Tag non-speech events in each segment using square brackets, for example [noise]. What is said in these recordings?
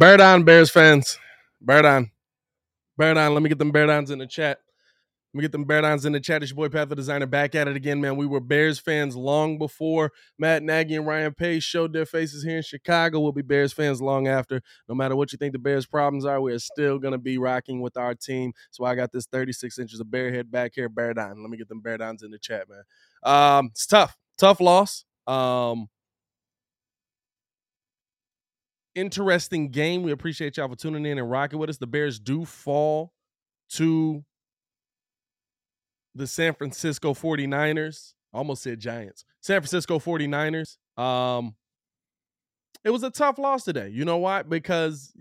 Bear down, Bears fans. Bear down. Bear down. Let me get them bear downs in the chat. Let me get them bear downs in the chat. It's your boy Pat the Designer back at it again, man. We were Bears fans long before Matt Nagy and Ryan Pace showed their faces here in Chicago. We'll be Bears fans long after. No matter what you think the Bears' problems are, we are still to be rocking with our team. So I got this 36 inches of bear head back here, bear down. Let me get them bear downs in the chat, man. Um, it's tough. Tough loss. Um, interesting game. We appreciate y'all for tuning in and rocking with us. The Bears do fall to the San Francisco 49ers. almost said Giants. San Francisco 49ers. Um it was a tough loss today. You know why? Because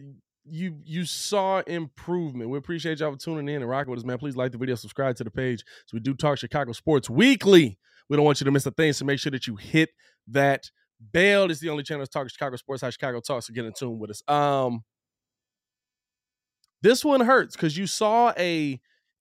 you you saw improvement. We appreciate y'all for tuning in and rocking with us, man. Please like the video, subscribe to the page. So we do talk Chicago sports weekly. We don't want you to miss a thing, so make sure that you hit that bell. Is the only channel that's talking Chicago sports, how Chicago talks. So get in tune with us. Um, this one hurts because you saw a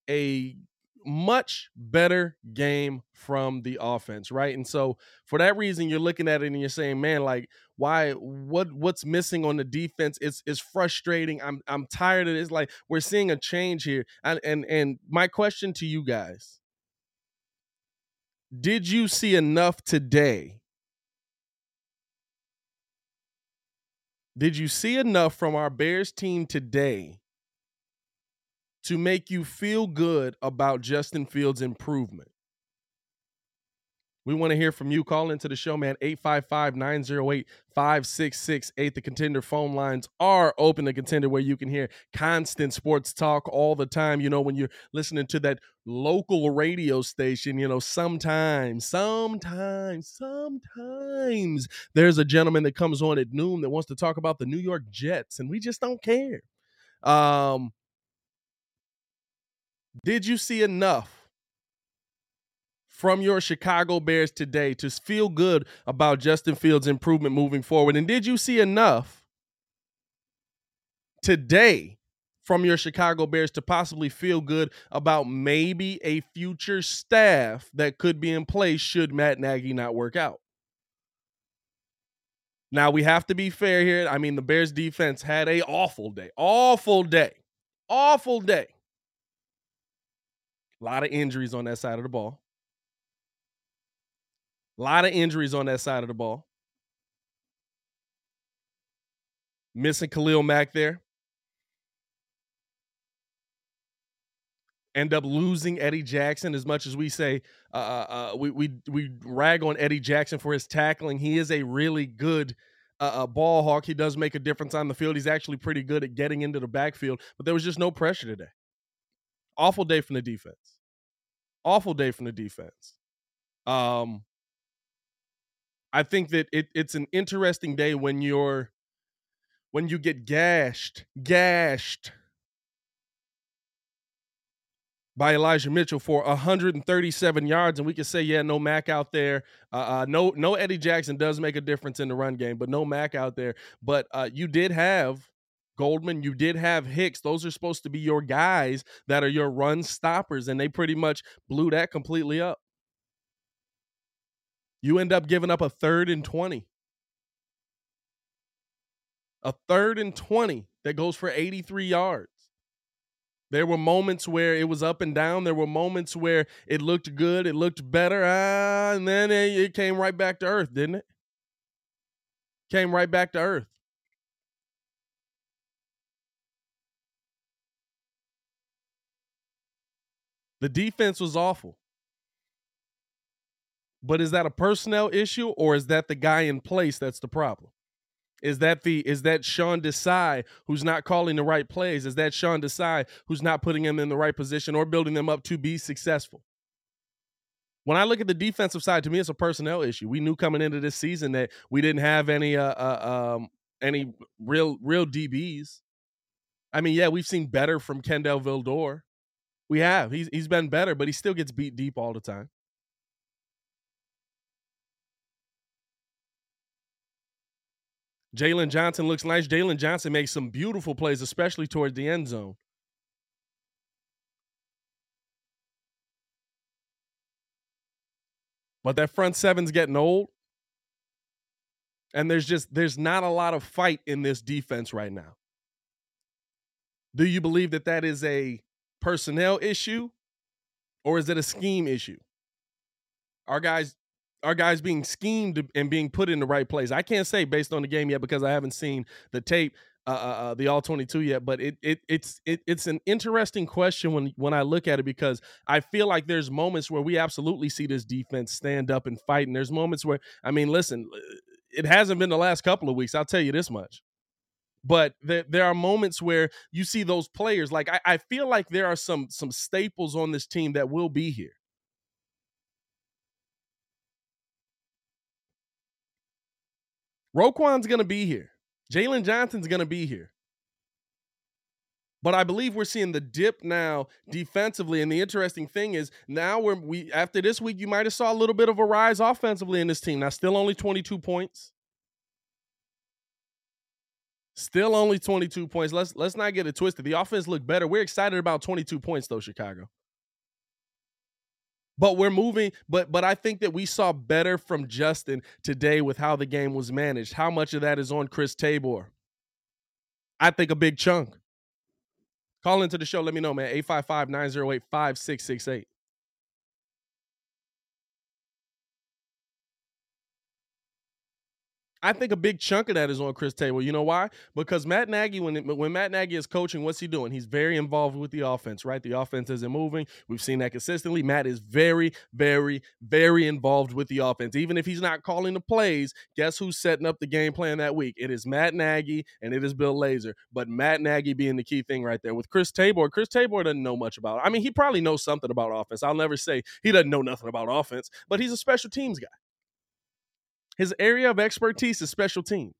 a much better game from the offense, right? And so for that reason, you're looking at it and you're saying, man, like, why what what's missing on the defense? It's it's frustrating. I'm I'm tired of it. It's like we're seeing a change here. And and and my question to you guys, did you see enough today? Did you see enough from our Bears team today to make you feel good about Justin Fields' improvement? We want to hear from you. Call into the show, man. 855 908 5668. The contender phone lines are open The contender where you can hear constant sports talk all the time. You know, when you're listening to that local radio station, you know, sometimes, sometimes, sometimes there's a gentleman that comes on at noon that wants to talk about the New York Jets, and we just don't care. Um, did you see enough from your Chicago Bears today to feel good about Justin Fields' improvement moving forward? And did you see enough today from your Chicago Bears to possibly feel good about maybe a future staff that could be in place should Matt Nagy not work out? Now we have to be fair here. I mean, the Bears defense had a awful day. Awful day. Awful day. A lot of injuries on that side of the ball. A lot of injuries on that side of the ball. Missing Khalil Mack there. End up losing Eddie Jackson as much as we say uh, uh, uh we we we rag on Eddie Jackson for his tackling. He is a really good uh, uh, ball hawk. He does make a difference on the field. He's actually pretty good at getting into the backfield, but there was just no pressure today. Awful day from the defense. Awful day from the defense. Um, I think that it, it's an interesting day when you're when you get gashed, gashed by Elijah Mitchell for 137 yards, and we can say, yeah, no Mack out there. Uh, uh, no, no Eddie Jackson does make a difference in the run game, but no Mack out there. But uh, you did have Goldman, you did have Hicks. Those are supposed to be your guys that are your run stoppers, and they pretty much blew that completely up. You end up giving up a third and 20. A third and 20 that goes for 83 yards. There were moments where it was up and down. There were moments where it looked good, it looked better, ah, and then it, it came right back to earth, didn't it? Came right back to earth. The defense was awful. But is that a personnel issue or is that the guy in place that's the problem? Is that the is that Sean Desai who's not calling the right plays? Is that Sean Desai who's not putting him in the right position or building them up to be successful? When I look at the defensive side, to me, it's a personnel issue. We knew coming into this season that we didn't have any uh, uh um any real real DBs. I mean, yeah, we've seen better from Kindle Vildor. We have. He's he's been better, but he still gets beat deep all the time. Jaylon Johnson looks nice. Jaylon Johnson makes some beautiful plays, especially towards the end zone. But that front seven's getting old. And there's just there's not a lot of fight in this defense right now. Do you believe that that is a personnel issue or is it a scheme issue? Our guys our guys being schemed and being put in the right place. I can't say based on the game yet because I haven't seen the tape, uh, uh, uh the all twenty two yet. But it it it's it, it's an interesting question when when I look at it because I feel like there's moments where we absolutely see this defense stand up and fight, and there's moments where I mean, listen, it hasn't been the last couple of weeks. I'll tell you this much. But there, there are moments where you see those players. Like I, I feel like there are some some staples on this team that will be here Roquan's going to be here. Jaylon Johnson's going to be here. But I believe we're seeing the dip now defensively. And the interesting thing is now we're we after this week, you might have saw a little bit of a rise offensively in this team. Now, still only 22 points. Still only 22 points. Let's let's not get it twisted. The offense looked better. We're excited about 22 points, though, Chicago but we're moving but but i think that we saw better from justin today with how the game was managed. How much of that is on chris tabor? I think a big chunk. Call into the show. Let me know man. 855-908-5668 I think a big chunk of that is on Chris Tabor. You know why? Because Matt Nagy, when when Matt Nagy is coaching, what's he doing? He's very involved with the offense, right? The offense isn't moving. We've seen that consistently. Matt is very, very, very involved with the offense. Even if he's not calling the plays, guess who's setting up the game plan that week? It is Matt Nagy and it is Bill Lazor. But Matt Nagy being the key thing right there. With Chris Tabor, Chris Tabor doesn't know much about it. I mean, he probably knows something about offense. I'll never say he doesn't know nothing about offense, but he's a special teams guy. His area of expertise is special teams.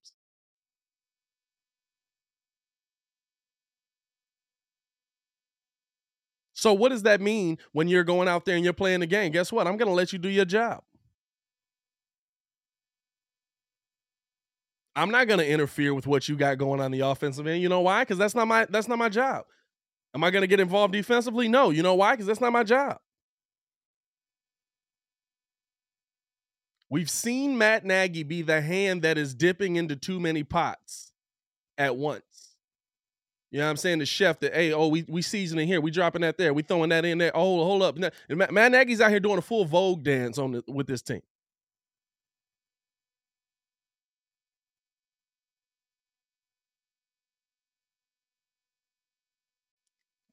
So what does that mean when you're going out there and you're playing the game? Guess what? I'm going to let you do your job. I'm not going to interfere with what you got going on the offensive end. You know why? Cuz that's not my that's not my job. Am I going to get involved defensively? No. You know why? Cuz that's not my job. We've seen Matt Nagy be the hand that is dipping into too many pots at once. You know what I'm saying? The chef that, hey, oh, we we seasoning here, we dropping that there, we throwing that in there. Oh, hold up. Matt, Matt Nagy's out here doing a full Vogue dance on the, with this team.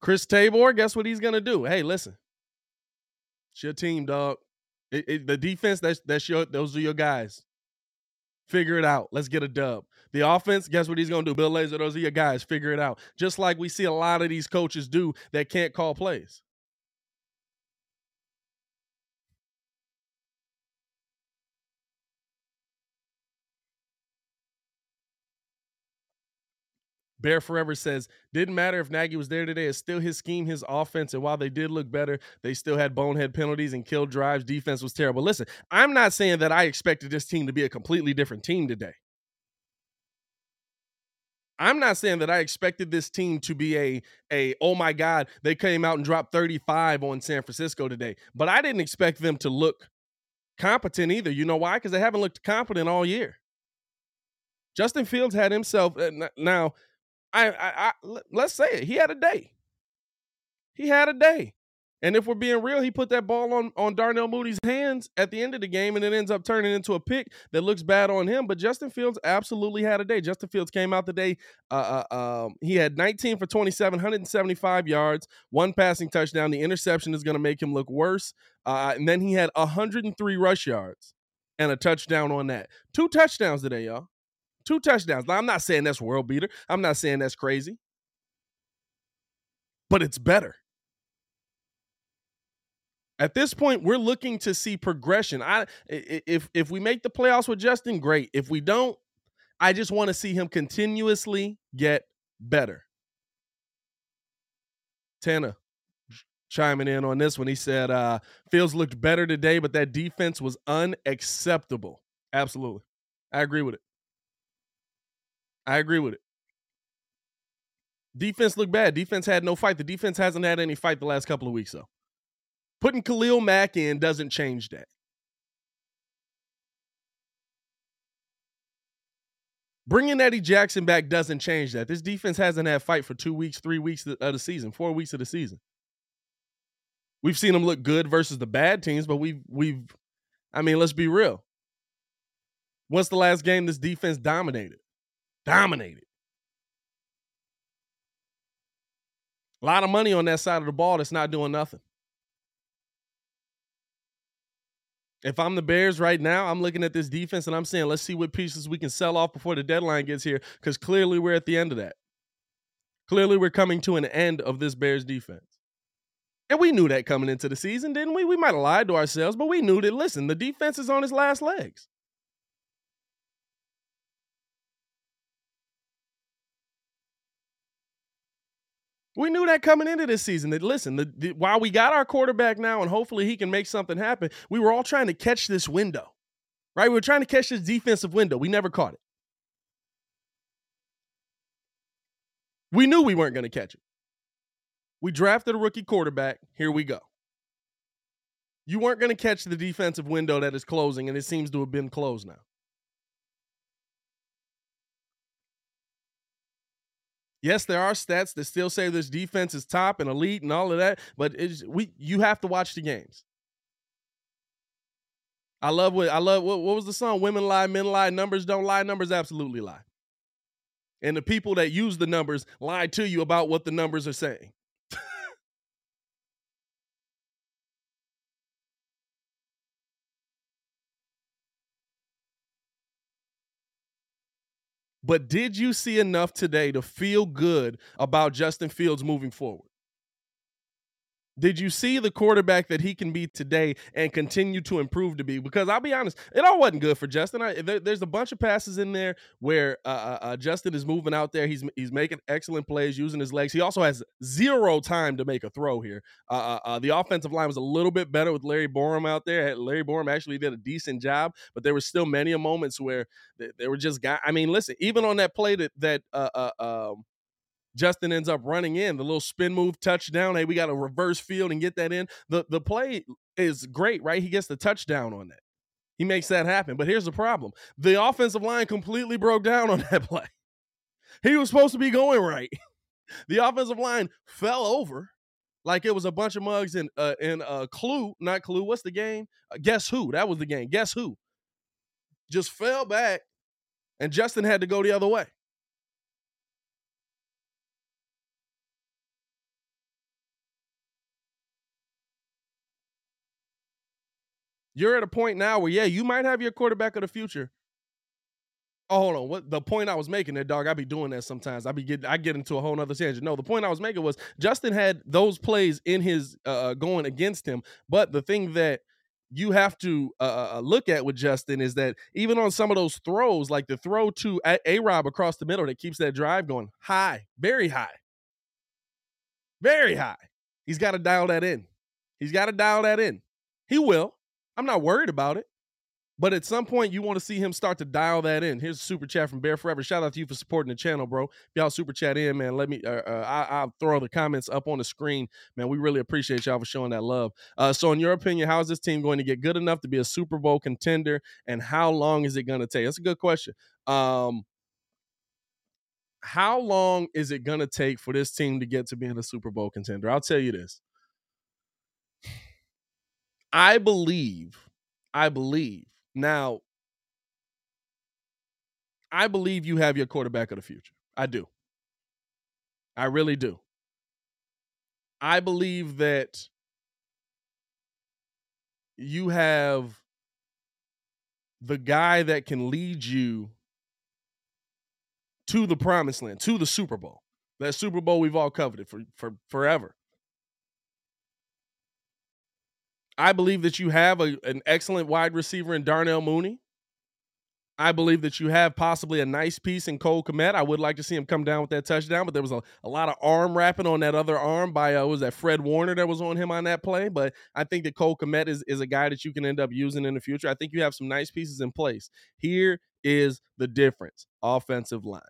Chris Tabor, guess what he's gonna do? Hey, listen, it's your team, dog. It, it, the defense, that's that's your those are your guys. Figure it out. Let's get a dub. The offense, guess what he's gonna do? Bill Lazor, those are your guys. Figure it out. Just like we see a lot of these coaches do that can't call plays. Bear Forever says, didn't matter if Nagy was there today. It's still his scheme, his offense. And while they did look better, they still had bonehead penalties and killed drives. Defense was terrible. Listen, I'm not saying that I expected this team to be a completely different team today. I'm not saying that I expected this team to be a a oh my god, they came out and dropped 35 on San Francisco today. But I didn't expect them to look competent either. You know why? Cuz they haven't looked competent all year. Justin Fields had himself uh, now I, I, I let's say it. He had a day. He had a day. And if we're being real, he put that ball on, on Darnell Mooney's hands at the end of the game, and it ends up turning into a pick that looks bad on him. But Justin Fields absolutely had a day. Justin Fields came out today. Uh, uh, um, he had 19 for 27, 175 yards, one passing touchdown. The interception is going to make him look worse. Uh, and then he had 103 rush yards and a touchdown on that. Two touchdowns today, y'all. Two touchdowns. Now, I'm not saying that's world beater. I'm not saying that's crazy. But it's better. At this point, we're looking to see progression. I if if we make the playoffs with Justin, great. If we don't, I just want to see him continuously get better. Tana chiming in on this one. He said, uh, Fields looked better today, but that defense was unacceptable. Absolutely. I agree with it. I agree with it. Defense looked bad. Defense had no fight. The defense hasn't had any fight the last couple of weeks, though. Putting Khalil Mack in doesn't change that. Bringing Eddie Jackson back doesn't change that. This defense hasn't had fight for two weeks, three weeks of the season, four weeks of the season. We've seen them look good versus the bad teams, but we've we've I mean, let's be real. What's the last game this defense dominated? Dominated. A lot of money on that side of the ball that's not doing nothing. If I'm the Bears right now, I'm looking at this defense and I'm saying, let's see what pieces we can sell off before the deadline gets here, because clearly we're at the end of that. Clearly we're coming to an end of this Bears defense. And we knew that coming into the season, didn't we? We might have lied to ourselves, but we knew that, listen, the defense is on its last legs. We knew that coming into this season. That listen, the, the, while we got our quarterback now, and hopefully he can make something happen, we were all trying to catch this window, right? We were trying to catch this defensive window. We never caught it. We knew we weren't going to catch it. We drafted a rookie quarterback. Here we go. You weren't going to catch the defensive window that is closing, and it seems to have been closed now. Yes, there are stats that still say this defense is top and elite and all of that, but it's, we you have to watch the games. I love what I love. What, what was the song? Women lie, men lie, numbers don't lie. Numbers absolutely lie. And the people that use the numbers lie to you about what the numbers are saying. But did you see enough today to feel good about Justin Fields moving forward? Did you see the quarterback that he can be today and continue to improve to be? Because I'll be honest, it all wasn't good for Justin. I, there, there's a bunch of passes in there where uh, uh, uh, Justin is moving out there. He's he's making excellent plays using his legs. He also has zero time to make a throw here. Uh, uh, uh the offensive line was a little bit better with Larry Borom out there. Larry Borom actually did a decent job, but there were still many moments where they, they were just guys. I mean, listen, even on that play that that um, Justin ends up running in the little spin move touchdown. Hey, we got a reverse field and get that in. The the play is great, right? He gets the touchdown on that. He makes that happen. But here's the problem. The offensive line completely broke down on [laughs] that play. He was supposed to be going right. [laughs] The offensive line fell over like it was a bunch of mugs in uh, in uh, Clue, not Clue. What's the game? Uh, Guess who? That was the game. Guess who? Just fell back, and Justin had to go the other way. You're at a point now where, yeah, you might have your quarterback of the future. Oh, hold on. What the point I was making there, dog? I be doing that sometimes. I be get I get into a whole other tangent. No, the point I was making was Justin had those plays in his uh, uh going against him, but the thing that you have to uh, uh, uh, look at with Justin is that even on some of those throws, like the throw to A Rob across the middle that keeps that drive going high, very high, very high. He's got to dial that in. He's got to dial that in. He will. I'm not worried about it. But at some point, you want to see him start to dial that in. Here's a super chat from Bear Forever. Shout out to you for supporting the channel, bro. If y'all super chat in, man, let me. Uh, uh, I, will throw the comments up on the screen, man. We really appreciate y'all for showing that love. Uh, so, in your opinion, how is this team going to get good enough to be a Super Bowl contender, and how long is it going to take? That's a good question. Um, how long is it going to take for this team to get to being a Super Bowl contender? I'll tell you this. I believe, I believe. Now, I believe you have your quarterback of the future. I do. I really do. I believe that you have the guy that can lead you to the promised land, to the Super Bowl. That Super Bowl we've all coveted for, for forever. I believe that you have a, an excellent wide receiver in Darnell Mooney. I believe that you have possibly a nice piece in Cole Kmet. I would like to see him come down with that touchdown, but there was a, a lot of arm wrapping on that other arm by uh, was that Fred Warner that was on him on that play. But I think that Cole Kmet is, is a guy that you can end up using in the future. I think you have some nice pieces in place. Here is the difference: offensive line.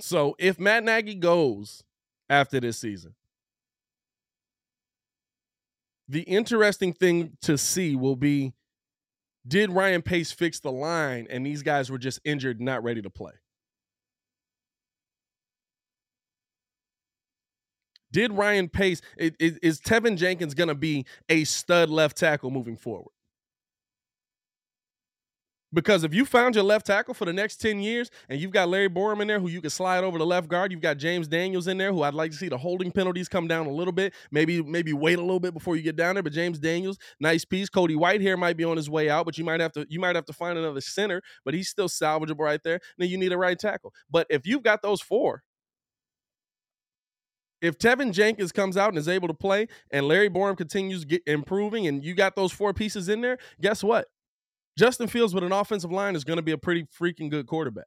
So if Matt Nagy goes after this season, the interesting thing to see will be Did Ryan Pace fix the line and these guys were just injured, not ready to play? Did Ryan Pace, is, is Teven Jenkins going to be a stud left tackle moving forward? Because if you found your left tackle for the next 10 years and you've got Larry Borom in there who you can slide over to left guard, you've got James Daniels in there who I'd like to see the holding penalties come down a little bit. Maybe maybe wait a little bit before you get down there. But James Daniels, nice piece. Cody Whitehair might be on his way out, but you might have to you might have to find another center, but he's still salvageable right there. Then you need a right tackle. But if you've got those four, if Teven Jenkins comes out and is able to play and Larry Borom continues improving and you got those four pieces in there, guess what? Justin Fields with an offensive line is going to be a pretty freaking good quarterback.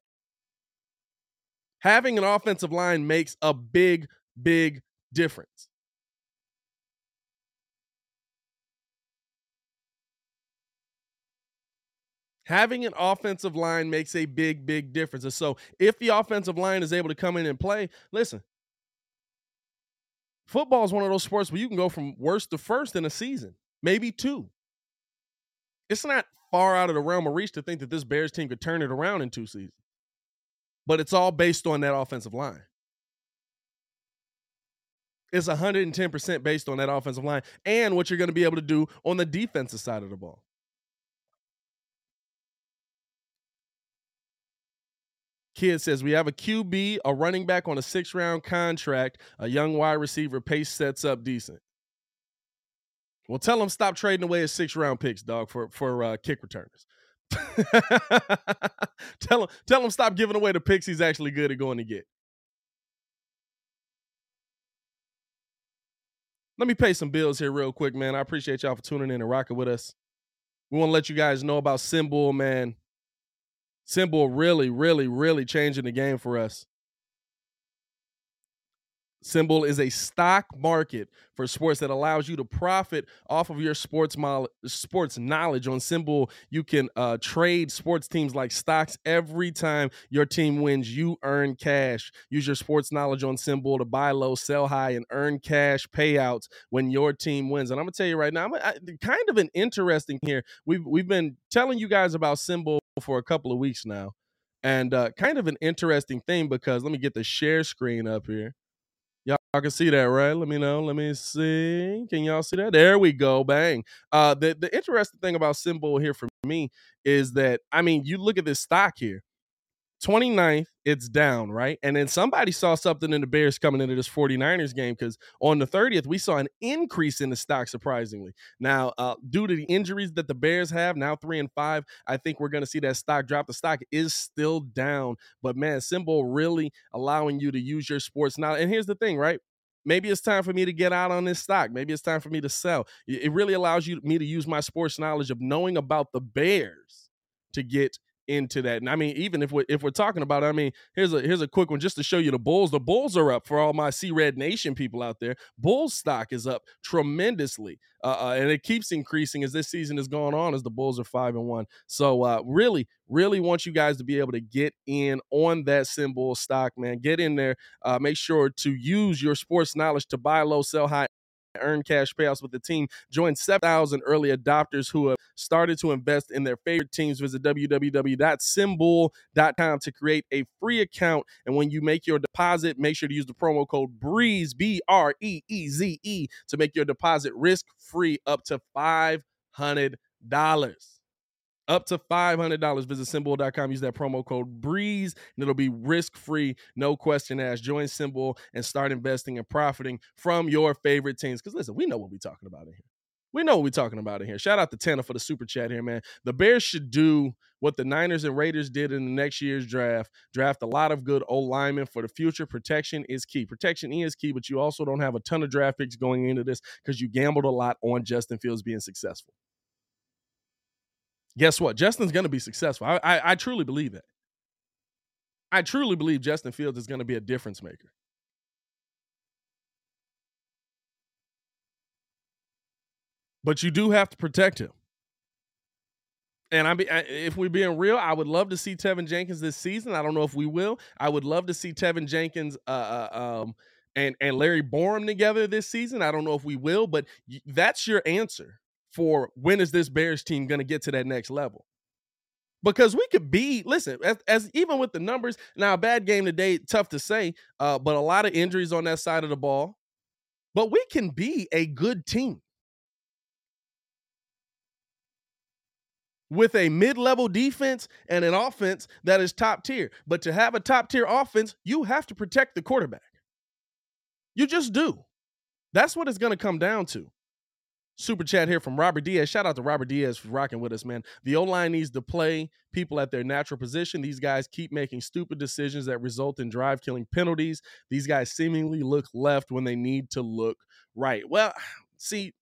Having an offensive line makes a big, big difference. Having an offensive line makes a big, big difference. And so, if the offensive line is able to come in and play, listen, football is one of those sports where you can go from worst to first in a season, maybe two. It's not far out of the realm of reach to think that this Bears team could turn it around in two seasons. But it's all based on that offensive line. It's 110% based on that offensive line and what you're going to be able to do on the defensive side of the ball. Kid says we have a QB, a running back on a six round contract, a young wide receiver. Pace sets up decent. Well, tell them stop trading away his six round picks, dog, for for uh, kick returners. [laughs] tell him tell him stop giving away the picks he's actually good at going to get. Let me pay some bills here real quick, man. I appreciate y'all for tuning in and rocking with us. We want to let you guys know about SimBull, man. SimBull really, really, really changing the game for us. SimBull is a stock market for sports that allows you to profit off of your sports mo- sports knowledge. On SimBull, you can uh, trade sports teams like stocks. Every time your team wins, you earn cash. Use your sports knowledge on SimBull to buy low, sell high, and earn cash payouts when your team wins. And I'm gonna tell you right now, I'm I, kind of an interesting here. We've we've been telling you guys about SimBull for a couple of weeks now, and uh, kind of an interesting thing because let me get the share screen up here. Y'all can see that, right? Let me know. Let me see. Can y'all see that? There we go. Bang. Uh, the the interesting thing about SimBull here for me is that I mean, you look at this stock here. 29th, it's down, right? And then somebody saw something in the Bears coming into this 49ers game because on the 30th, we saw an increase in the stock, surprisingly. Now, uh, due to the injuries that the Bears have, now three and five, I think we're going to see that stock drop. The stock is still down, but man, SimBull really allowing you to use your sports now. And here's the thing, right? Maybe it's time for me to get out on this stock. Maybe it's time for me to sell. It really allows you me to use my sports knowledge of knowing about the Bears to get into that. And I mean, even if we're if we're talking about, it, I mean, here's a here's a quick one just to show you the Bulls. The Bulls are up for all my C Red Nation people out there. Bulls stock is up tremendously, uh, uh, and it keeps increasing as this season is going on. As the Bulls are five and one, so uh, really, really want you guys to be able to get in on that SimBull stock, man. Get in there. Uh, make sure to use your sports knowledge to buy low, sell high, earn cash payouts with the team. Join 7,000 early adopters who have started to invest in their favorite teams. Visit www.simbull.com to create a free account. And when you make your deposit, make sure to use the promo code BREEZE, B R E E Z E, to make your deposit risk free up to $500 up to $500. Visit simbull.com. Use that promo code BREEZE, and it'll be risk free, no question asked. Join SimBull and start investing and profiting from your favorite teams. Because listen, we know what we're talking about in here. We know what we're talking about in here. Shout out to Tanner for the super chat here, man. The Bears should do what the Niners and Raiders did in the next year's draft. Draft a lot of good old linemen for the future. Protection is key. Protection is key, but you also don't have a ton of draft picks going into this because you gambled a lot on Justin Fields being successful guess what? Justin's going to be successful. I, I, I truly believe that. I truly believe Justin Fields is going to be a difference maker. But you do have to protect him. And I, if we're being real, I would love to see Teven Jenkins this season. I don't know if we will. I would love to see Teven Jenkins uh, uh um, and and Larry Borom together this season. I don't know if we will, but that's your answer for when is this Bears team going to get to that next level? Because we could be, listen, as, as, even with the numbers, now a bad game today, tough to say, uh, but a lot of injuries on that side of the ball. But we can be a good team. with a mid-level defense and an offense that is top tier. But to have a top tier offense, you have to protect the quarterback. You just do. That's what it's going to come down to. Super chat here from Robert Diaz. Shout out to Robert Diaz for rocking with us, man. The O line needs to play people at their natural position. These guys keep making stupid decisions that result in drive killing penalties. These guys seemingly look left when they need to look right. Well, see,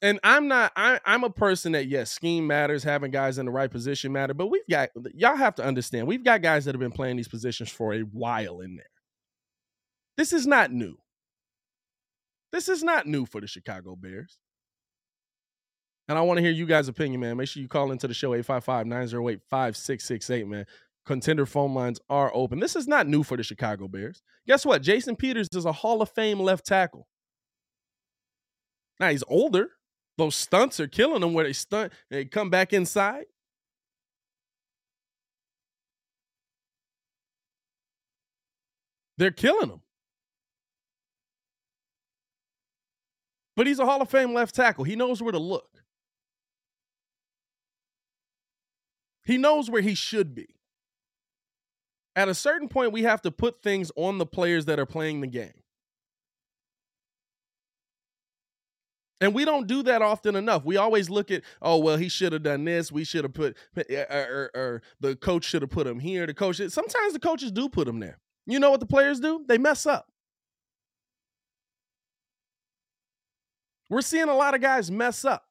and I'm not I, I'm a person that yes, scheme matters, having guys in the right position matter, but we've got y'all have to understand, we've got guys that have been playing these positions for a while in there. This is not new. This is not new for the Chicago Bears. And I want to hear you guys' opinion, man. Make sure you call into the show 855-908-5668, man. Contender phone lines are open. This is not new for the Chicago Bears. Guess what? Jason Peters is a Hall of Fame left tackle. Now he's older. Those stunts are killing him where they stunt and they come back inside. They're killing him. But he's a Hall of Fame left tackle. He knows where to look. He knows where he should be. At a certain point, we have to put things on the players that are playing the game. And we don't do that often enough. We always look at, oh well, he should have done this. We should have put, or, or, er, er, er, the coach should have put him here. The coach. Sometimes the coaches do put him there. You know what the players do? They mess up. We're seeing a lot of guys mess up.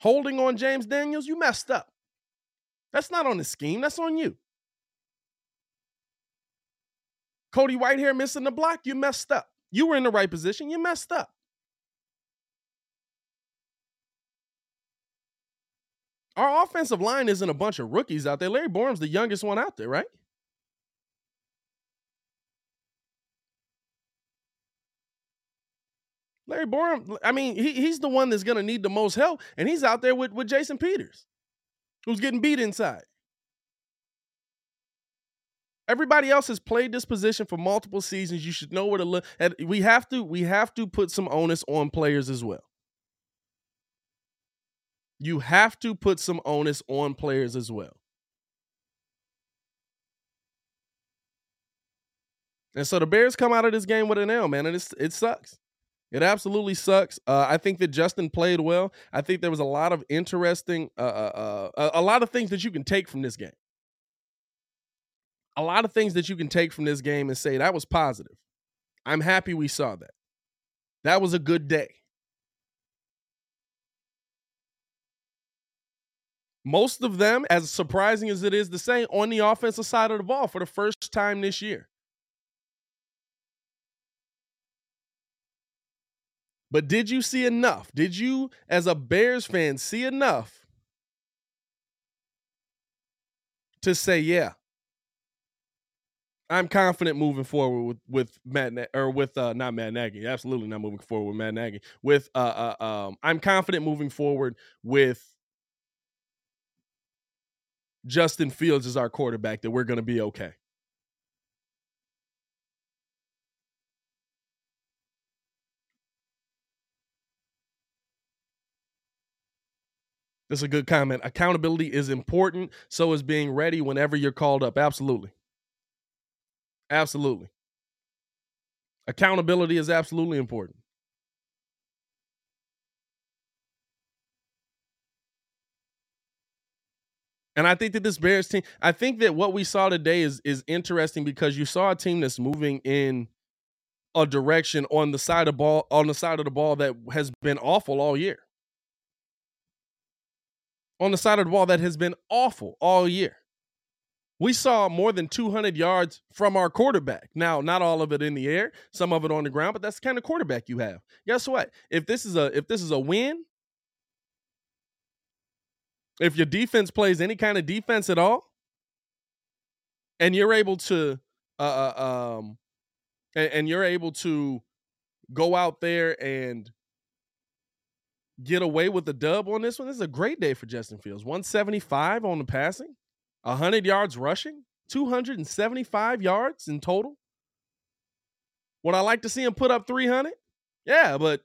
Holding on James Daniels, you messed up. That's not on the scheme. That's on you. Cody Whitehair missing the block, you messed up. You were in the right position. You messed up. Our offensive line isn't a bunch of rookies out there. Larry Borom's the youngest one out there, right? Larry Borom, I mean, he, he's the one that's going to need the most help, and he's out there with, with Jason Peters, who's getting beat inside. Everybody else has played this position for multiple seasons. You should know where to look. And we have to we have to put some onus on players as well. You have to put some onus on players as well. And so the Bears come out of this game with an L, man, and it's, it sucks. It absolutely sucks. Uh, I think that Justin played well. I think there was a lot of interesting, uh, uh, uh a lot of things that you can take from this game a lot of things that you can take from this game and say that was positive. I'm happy we saw that. That was a good day. Most of them, as surprising as it is to say, on the offensive side of the ball for the first time this year. But did you see enough? Did you, as a Bears fan, see enough to say, yeah, I'm confident moving forward with with Matt Na- or with uh not Matt Nagy. Absolutely not moving forward with Matt Nagy. With uh, uh um I'm confident moving forward with Justin Fields as our quarterback that we're going to be okay. That's a good comment. Accountability is important. So is being ready whenever you're called up. Absolutely. Absolutely. Accountability is absolutely important. And I think that this Bears team, I think that what we saw today is is interesting because you saw a team that's moving in a direction on the side of ball on the side of the ball that has been awful all year. On the side of the ball that has been awful all year we saw more than 200 yards from our quarterback. Now, not all of it in the air, some of it on the ground, but that's the kind of quarterback you have. Guess what? If this is a if this is a win, if your defense plays any kind of defense at all, and you're able to uh, uh um and, and you're able to go out there and get away with the dub on this one. This is a great day for Justin Fields. 175 on the passing, 100 yards rushing, 275 yards in total. Would I like to see him put up 300? Yeah, but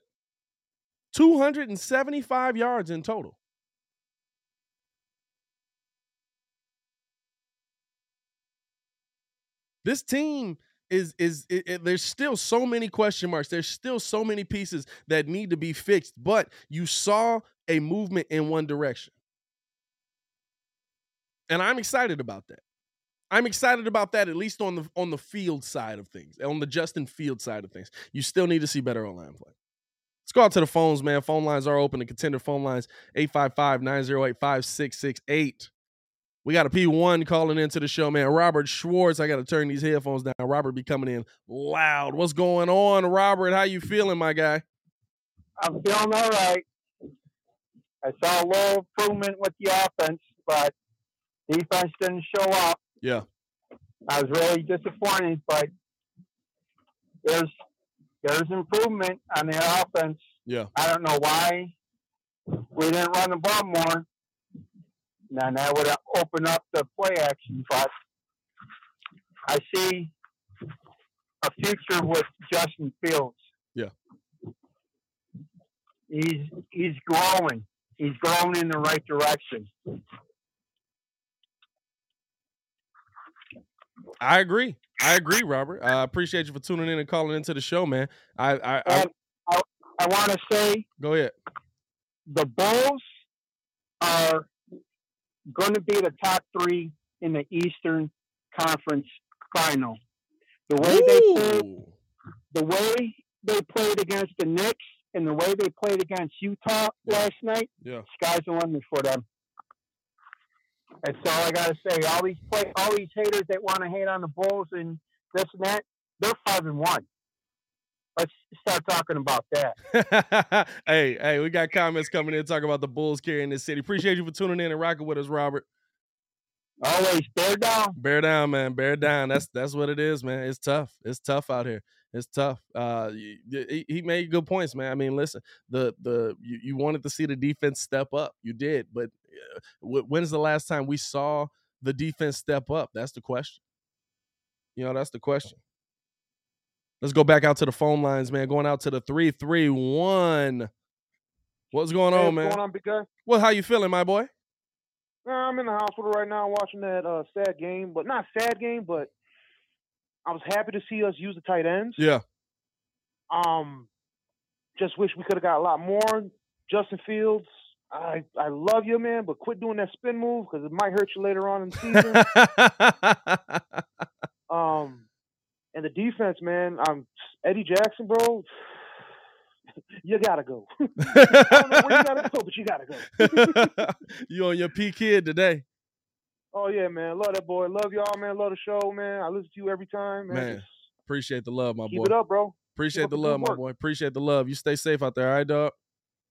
275 yards in total. This team is is it, it, there's still so many question marks. There's still so many pieces that need to be fixed, but you saw a movement in one direction. And I'm excited about that. I'm excited about that at least on the on the field side of things, on the Justin Field side of things. You still need to see better online play. Let's go out to the phones, man. Phone lines are open. The contender phone lines 855 908 5668. We got a P1 calling into the show, man. Robert Schwartz. I got to turn these headphones down. Robert be coming in loud. What's going on, Robert? How you feeling, my guy? I'm feeling all right. I saw a little improvement with the offense, but defense didn't show up. Yeah. I was really disappointed, but there's there's improvement on the offense. Yeah. I don't know why we didn't run the ball more. And that would open up the play action, but I see a future with Justin Fields. Yeah. He's he's growing. He's growing in the right direction. I agree. I agree, Robert. I appreciate you for tuning in and calling into the show, man. I I I, I, I want to say go ahead. the Bulls are going to be the top three in the Eastern Conference Final. The way they played, the way they played against the Knicks, and the way they played against Utah Yeah. last night, Yeah. sky's the limit for them. That's all I gotta say. All these play, all these haters that want to hate on the Bulls and this and that, they're five and one. Let's start talking about that. [laughs] hey, hey, we got comments coming in talking about the Bulls carrying this city. Appreciate you for tuning in and rocking with us, Robert. Always bear down. Bear down, man. Bear down. That's that's what it is, man. It's tough. It's tough out here. It's tough. Uh, he, he made good points, man. I mean, listen, the the you, you wanted to see the defense step up. You did, but uh, when's the last time we saw the defense step up? That's the question. You know, that's the question. Let's go back out to the phone lines, man. Going out to the three three one. What's going Hey, on, what's man? going on, big guy? Well, how you feeling, my boy? Uh, I'm in the hospital right now watching that uh, sad game, but not sad game, but I was happy to see us use the tight ends. Yeah. Um, just wish we could have got a lot more. Justin Fields, I I love you, man, but quit doing that spin move because it might hurt you later on in the season. [laughs] um, and the defense, man, um, Eddie Jackson, bro, [sighs] you gotta go. [laughs] I don't know where you gotta go, but you gotta go. [laughs] you on your P kid today. Oh yeah, man. Love that boy. Love y'all, man. Love the show, man. I listen to you every time, man. Man, Just Appreciate the love, my keep boy. it up, bro. Appreciate up the love, my boy. Appreciate the love. You stay safe out there, all right, dog?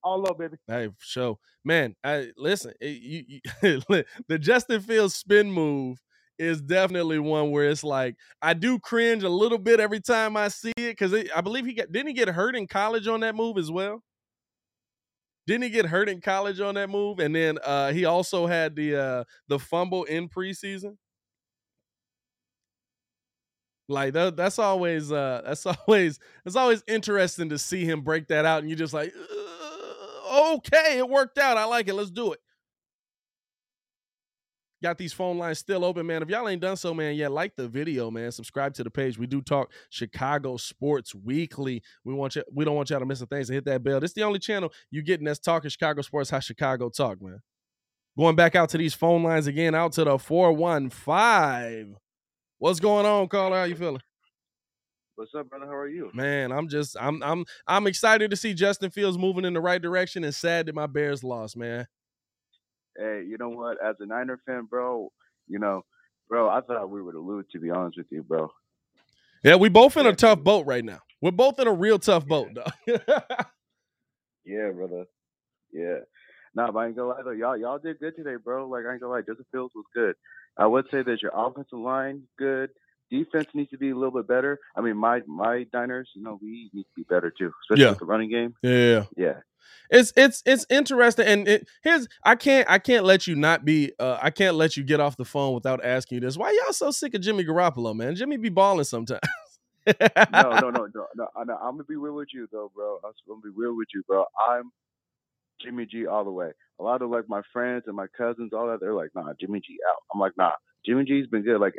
All love, baby. Hey, for sure. Man, I listen, it- you, you, [laughs] the Justin Fields spin move is definitely one where it's like I do cringe a little bit every time I see it because I believe he got didn't he get hurt in college on that move as well? Didn't he get hurt in college on that move? And then uh he also had the uh the fumble in preseason. Like that, that's always uh that's [laughs] always it's always interesting to see him break that out and you're just like "Uh, okay it worked out i like it let's do it got these phone lines still open man. If y'all ain't done so man yeah like the video man. Subscribe to the page. We do talk chicago sports weekly. We want you we don't want y'all to miss a thing so hit that bell. This is the only channel you getting that's talking chicago sports how chicago talk man. Going back out to these phone lines again out to the 415 what's going on caller? How you feeling? What's up, brother? How are you? Man, I'm just I'm I'm I'm excited to see Justin Fields moving in the right direction and sad that my Bears lost, man. Hey, you know what? As a Niner fan, bro, you know, bro, I thought we would lose. To be honest with you, bro. Yeah, we both in a tough boat right now. We're both in a real tough boat, though. [laughs] Yeah, brother. Yeah. Nah, but I ain't gonna lie though, y'all y'all did good today, bro. Like I ain't gonna lie, Justin Fields was good. I would say that your offensive line good. Defense needs to be a little bit better. I mean, my my Niners, you know, we need to be better too, especially Yeah. with the running game. Yeah. Yeah, It's it's it's interesting, and it, here's I can't I can't let you not be uh, I can't let you get off the phone without asking you this. Why y'all so sick of Jimmy Garoppolo, man? Jimmy be balling sometimes. no, [laughs] no, no, no, no, know. I'm gonna be real with you though, bro. I'm gonna be real with you, bro. I'm Jimmy G all the way. A lot of like my friends and my cousins, all that, they're like, nah, Jimmy G out. I'm like, nah, Jimmy G's been good. Like,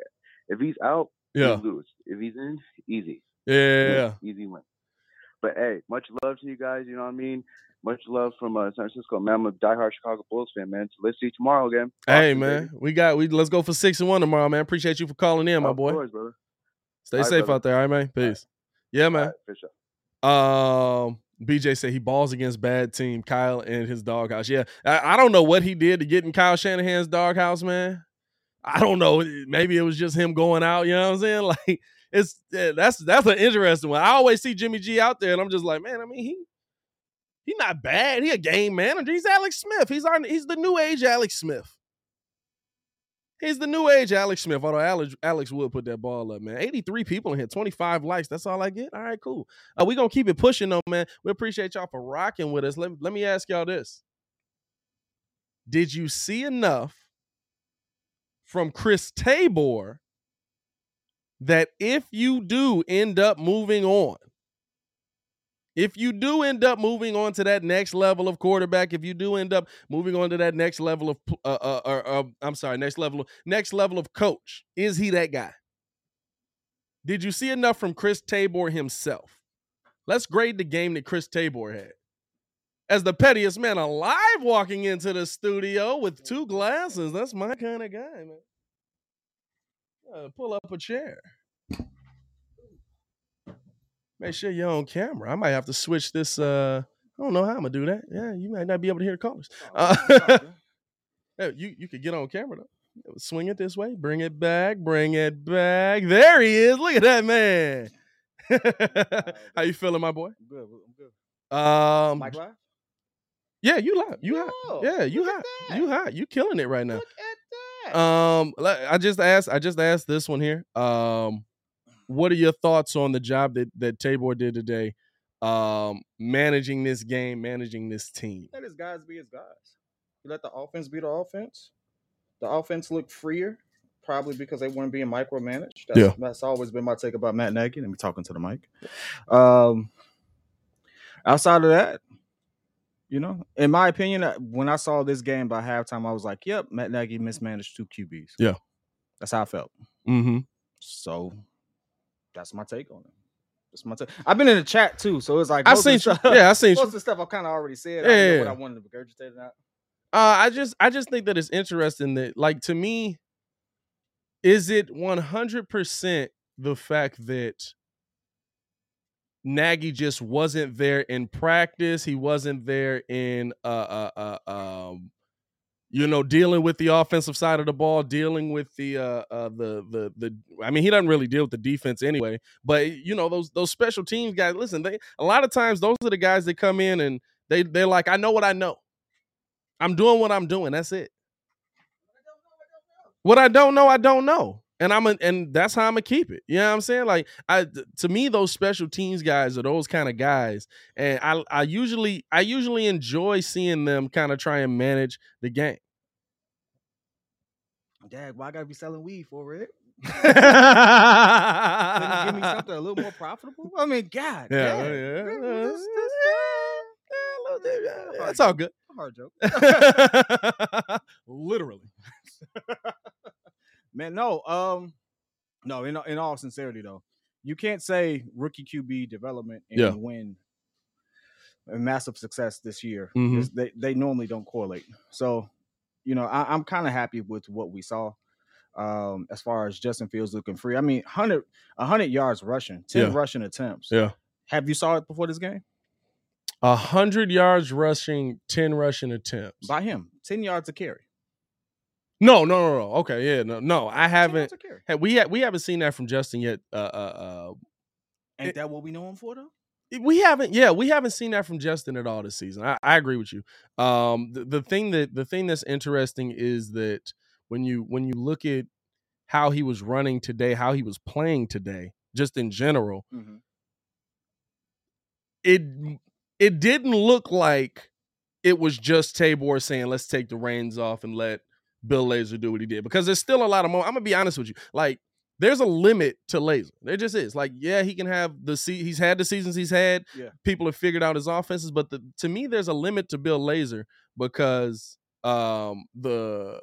if he's out, Yeah, we lose. If he's in, easy. yeah. Win. Easy win. But hey, much love to you guys. You know what I mean? Much love from uh, San Francisco, man. I'm a diehard Chicago Bulls fan, man. So let's see you tomorrow again. Hey man, baby. we got we let's go for six and one tomorrow, man. Appreciate you for calling in, my Of boy. course, brother. Stay All safe brother. out there, all right, man. All right. Peace. Yeah, man. Right, for sure. Um, BJ said he balls against bad team. Kyle and his doghouse. Yeah, I, I don't know what he did to get in Kyle Shanahan's doghouse, man. I don't know. Maybe it was just him going out. You know what I'm saying? [laughs] Like it's that's that's an interesting one. I always see Jimmy G out there, and I'm just like, man. I mean, he he not bad. He a game manager. He's Alex Smith. He's our he's the new age Alex Smith. He's the new age Alex Smith. Although Alex Alex would put that ball up, man. 83 people in here, 25 likes. That's all I get. All right, cool. Uh, we gonna keep it pushing though, man. We appreciate y'all for rocking with us. Let, let me ask y'all this. Did you see enough from Chris Tabor that if you do end up moving on, if you do end up moving on to that next level of quarterback, if you do end up moving on to that next level of, uh, uh, uh, uh, I'm sorry, next level, next level of coach, is he that guy? Did you see enough from Chris Tabor himself? Let's grade the game that Chris Tabor had. As the pettiest man alive walking into the studio with two glasses. That's my kind of guy, man. Uh, pull up a chair. Make sure you're on camera. I might have to switch this. Uh, I don't know how I'm gonna do that. Yeah, you might not be able to hear the callers. Uh, [laughs] yeah, you you could get on camera though. Swing it this way. Bring it back. Bring it back. There he is. Look at that man. [laughs] how you feeling, my boy? I'm good. I'm good. Um? Yeah, you live. You hot. Yeah, you hot. You hot. You killing it right now. Look at that. Um, I just asked. I just asked this one here. Um, what are your thoughts on the job that that Tabor did today? Um, managing this game, managing this team. let his guys be his guys. You let the offense be the offense. The offense looked freer, probably because they weren't being micromanaged. That's, Yeah. that's always been my take about Matt Nagy. Let me talking to the mic. Um, outside of that, you know, in my opinion, uh, when I saw this game by halftime, I was like, "Yep, Matt Nagy mismanaged two QBs." Yeah. that's how I felt. Mm-hmm. So that's my take on it. That's my take. I've been in the chat too, so it's like I most of the seen. stuff- Yeah, I seen. [laughs] most of the stuff I've kind of already said. I don't know what I wanted to regurgitate or not. Uh, I just I just think that it's interesting that like to me, is it one hundred percent the fact that Nagy just wasn't there in practice. He wasn't there in uh uh uh um you know dealing with the offensive side of the ball, dealing with the uh uh the the the I mean he doesn't really deal with the defense anyway, but you know those those special teams guys, listen, they a lot of times those are the guys that come in and they they're like I know what I know. I'm doing what I'm doing. That's it. What I don't know, I don't know. And I'm a, and that's how I'm gonna keep it. You know what I'm saying? Like I to me, those special teams guys are those kind of guys. And I I usually I usually enjoy seeing them kind of try and manage the game. Dad, why I gotta be selling weed for it? yeah, Couldn't you give me something a little more profitable? I mean, God, yeah, yeah. This- yeah, this- this- yeah, a little bit, yeah, Hard yeah, It's all good. Hard joke. Literally. Man, no, um, no. In in all sincerity, though, you can't say rookie QB development and Yeah. win a massive success this year. Mhm. 'cause They they normally don't correlate. So, you know, I, I'm kind of happy with what we saw. Um, as far as Justin Fields looking free, I mean, 100, 100 yards rushing, ten Yeah. rushing attempts. Yeah. Have you saw it before this game A hundred yards rushing, ten rushing attempts. by him? Ten yards a carry. No, no, no, no. Okay, yeah, no, no. I haven't. we ha- we haven't seen that from Justin yet. Uh, uh, Ain't it- that what we know him for though? uh, we haven't. Yeah, we haven't seen that from Justin at all this season. I, I agree with you. Um, the, the thing that the thing that's interesting is that when you when you look at how he was running today, how he was playing today, just in general, Mhm. it it didn't look like it was just Tabor saying, "Let's take the reins off and let Bill Lazor do what he did." Because there's still a lot of more. I'm gonna be honest with you, like. There's a limit to Lazor. There just is. Like, yeah, he can have the se- he's had the seasons he's had. Yeah. People have figured out his offenses, but the, to me, there's a limit to Bill Lazor because um the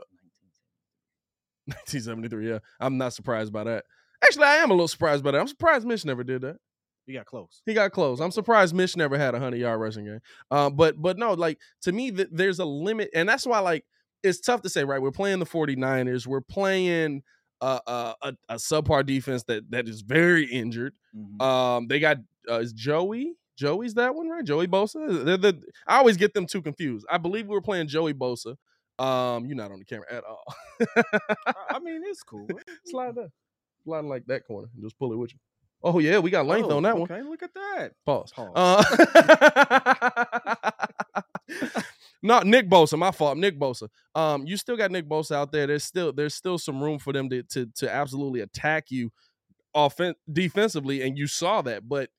[laughs] 1973. Yeah, I'm not surprised by that. Actually, I am a little surprised by that. I'm surprised Mitch never did that. He got close. He got close. I'm surprised Mitch never had a hundred yard rushing game. Uh, but but no, like to me, th- there's a limit, and that's why like it's tough to say. Right, we're playing the 49ers. We're playing uh, uh, a a subpar defense that that is very injured. Mhm. Um, they got uh, is Joey. Joey's that one, right? Joey Bosa. They're the, I always get them too confused. I believe we were playing Joey Bosa. Um, you're not on the camera at all. I, mean, it's cool. [laughs] Slide that. Slide like that corner and just pull it with you. Oh yeah, we got length Oh, on that one. Okay, look at that. Pause. Pause. Uh, [laughs] [laughs] no, Nick Bosa, my fault. Nick Bosa. Um, you still got Nick Bosa out there. There's still there's still some room for them to to to absolutely attack you offen- defensively, and you saw that. But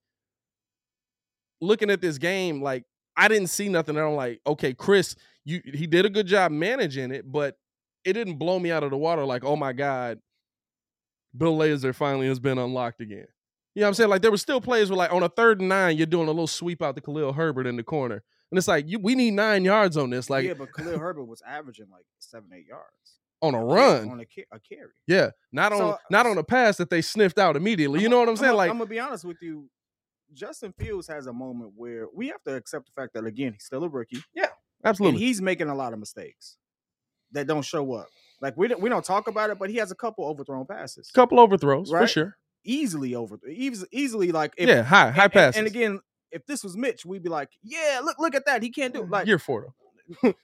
looking at this game, like I didn't see nothing. I'm like, okay, Chris, you he did a good job managing it, but it didn't blow me out of the water. Like, oh my god, Bill Lazor finally has been unlocked again. You know what I'm saying? Like there were still plays where like on a third and nine, you're doing a little sweep out to Khalil Herbert in the corner. And it's like you, we need nine yards on this, like yeah, but Khalil Herbert was averaging like seven, eight yards on a run. on a, a carry. yeah, not on So, not on a pass that they sniffed out immediately. You I'm know what I'm saying? a- like I'm gonna be honest with you. Justin Fields has a moment where we have to accept the fact that again he's still a rookie Yeah, absolutely, he's making a lot of mistakes that don't show up. Like we don't, we don't talk about it, but he has a couple overthrown passes, couple overthrows for sure. easily over, easily, easily like if, yeah, high high and- and- passes. And, again, if this was Mitch, we'd be like, yeah, look look at that, he can't do it. like, year four though. [laughs]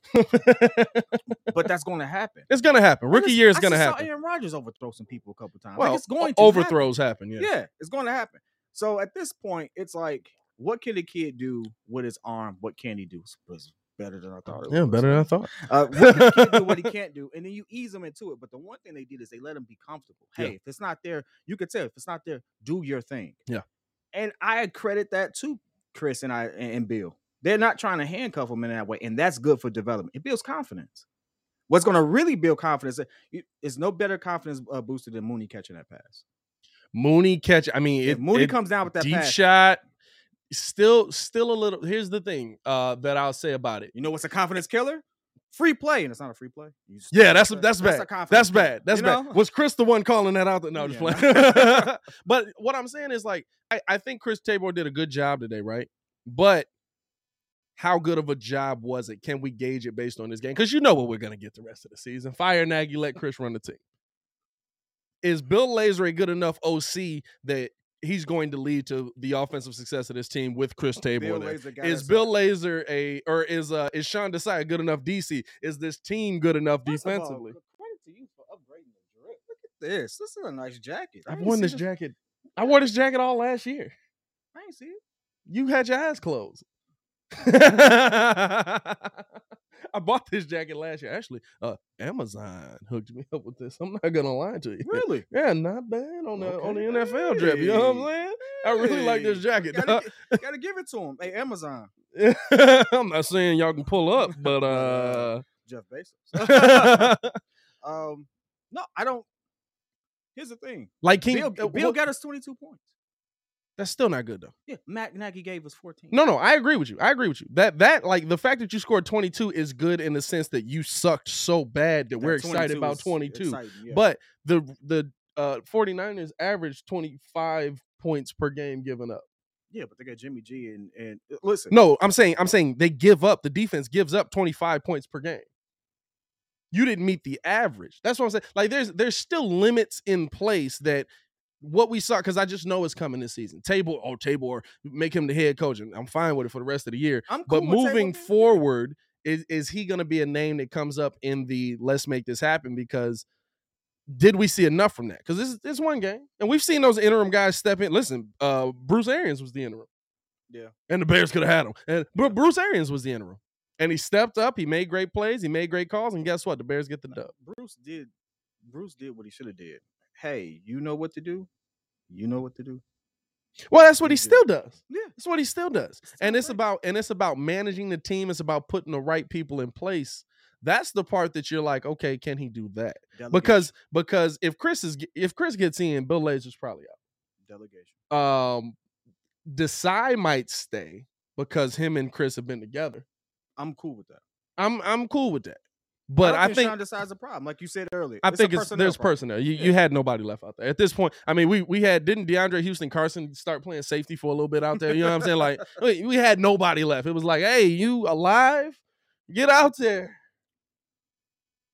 but that's going to happen. it's gonna happen. Rookie just- year is gonna just happen. Saw Aaron Rodgers overthrow some people a couple times. Well, like it's going to overthrows happen. Yeah. Yeah, it's going to happen. So at this point, it's like, what can the kid do with his arm? What can he do? Was better than I thought. It Yeah, was. better than I thought. Uh, what he can do, what he [laughs] can't do, and then you ease him into it. But the one thing they did is they let him be comfortable. Yeah. Hey, if it's not there, you could tell. If it's not there, do your thing. Yeah. and I credit that to Chris and I and Bill. They're not trying to handcuff him in that way, and that's good for development. It builds confidence. What's going to really build confidence is- is no better confidence uh, booster than Mooney catching that pass. Mooney catch. I mean, If it, Mooney it- comes down with that deep pass, shot. Still, still a little. Here's the thing uh, that I'll say about it. you know what's a confidence killer? Free play, and it's not a free play. Yeah, that's a- that's a bad. That's killer, bad. That's you bad. know? Was Chris the one calling that out? No, just Yeah, playing. [laughs] [laughs] but what I'm saying is like I, I think Chris Tabor did a good job today, right? But how good of a job was it? Can we gauge it based on this game? Because you know what we're gonna get the rest of the season. Fire Nagy, let Chris run the team. Is Bill Lazor a good enough OC that he's going to lead to the offensive success of this team with Chris Tabor [laughs] Bill there? Lazor got Is Bill up. Lazor a or is uh is Sean Desai a good enough DC? Is this team good enough First of all, defensively? credit to you for upgrading the drip. Look at this. This is a nice jacket. I I've ain't worn see this jacket. [laughs] I wore this jacket all last year. I ain't see it. You had your eyes closed. [laughs] I bought this jacket last year. Actually, uh, Amazon hooked me up with this. I'm not gonna lie to you. Really? Yeah, not bad on the on the Okay. NFL drip. You know what I'm Hey. saying? I really like this jacket. Gotta, gotta give it to him. Hey, Amazon, [laughs] I'm not saying y'all can pull up, [laughs] but uh, Jeff Bezos. um, no, I don't. Here's the thing. like King, Bill, uh, Bill what- got us 22 points. That's still not good though. Yeah, Matt Nagy gave us 14. No, no, I agree with you. I agree with you. That that like the fact that you scored 22 is good in the sense that you sucked so bad that, That we're excited about 22. exciting, yeah. But the the uh 49ers averaged 25 points per game given up. yeah, but they got Jimmy G and and uh, listen. No, I'm saying I'm saying they give up. The defense gives up 25 points per game. You didn't meet the average. That's what I'm saying. Like there's there's still limits in place that what we saw because I just know it's coming this season. Tabor, oh Tabor, make him the head coach, and I'm fine with it for the rest of the year. I'm but cool Tabor moving forward, is is he going to be a name that comes up in the let's make this happen? Because did we see enough from that? Because this is one game, and we've seen those interim guys step in. Listen, uh, Bruce Arians was the interim. Yeah. and the Bears could have had him. And but Bruce Arians was the interim, and he stepped up. He made great plays. He made great calls, and guess what? The Bears get the dub. Bruce did Bruce did what he should have did. Hey, you know what to do. You know what to do. Well, that's what he still does. Yeah. That's what he still does. And it's about and it's about managing the team. It's about putting the right people in place. That's the part that you're like, okay, can he do that? Delegation. Because because if Chris is if Chris gets in, Bill Lazor's probably out. delegation. Um Desai might stay because him and Chris have been together. I'm cool with that. I'm I'm cool with that. But don't I think Sean Desai's a problem, like you said earlier. I It's think it's there's problem. personnel. You Yeah. you had nobody left out there at this point. I mean, we we had didn't DeAndre Houston Carson start playing safety for a little bit out there. You know what I'm saying? Like [laughs] we, we had nobody left. It was like, hey, you alive? Get out there.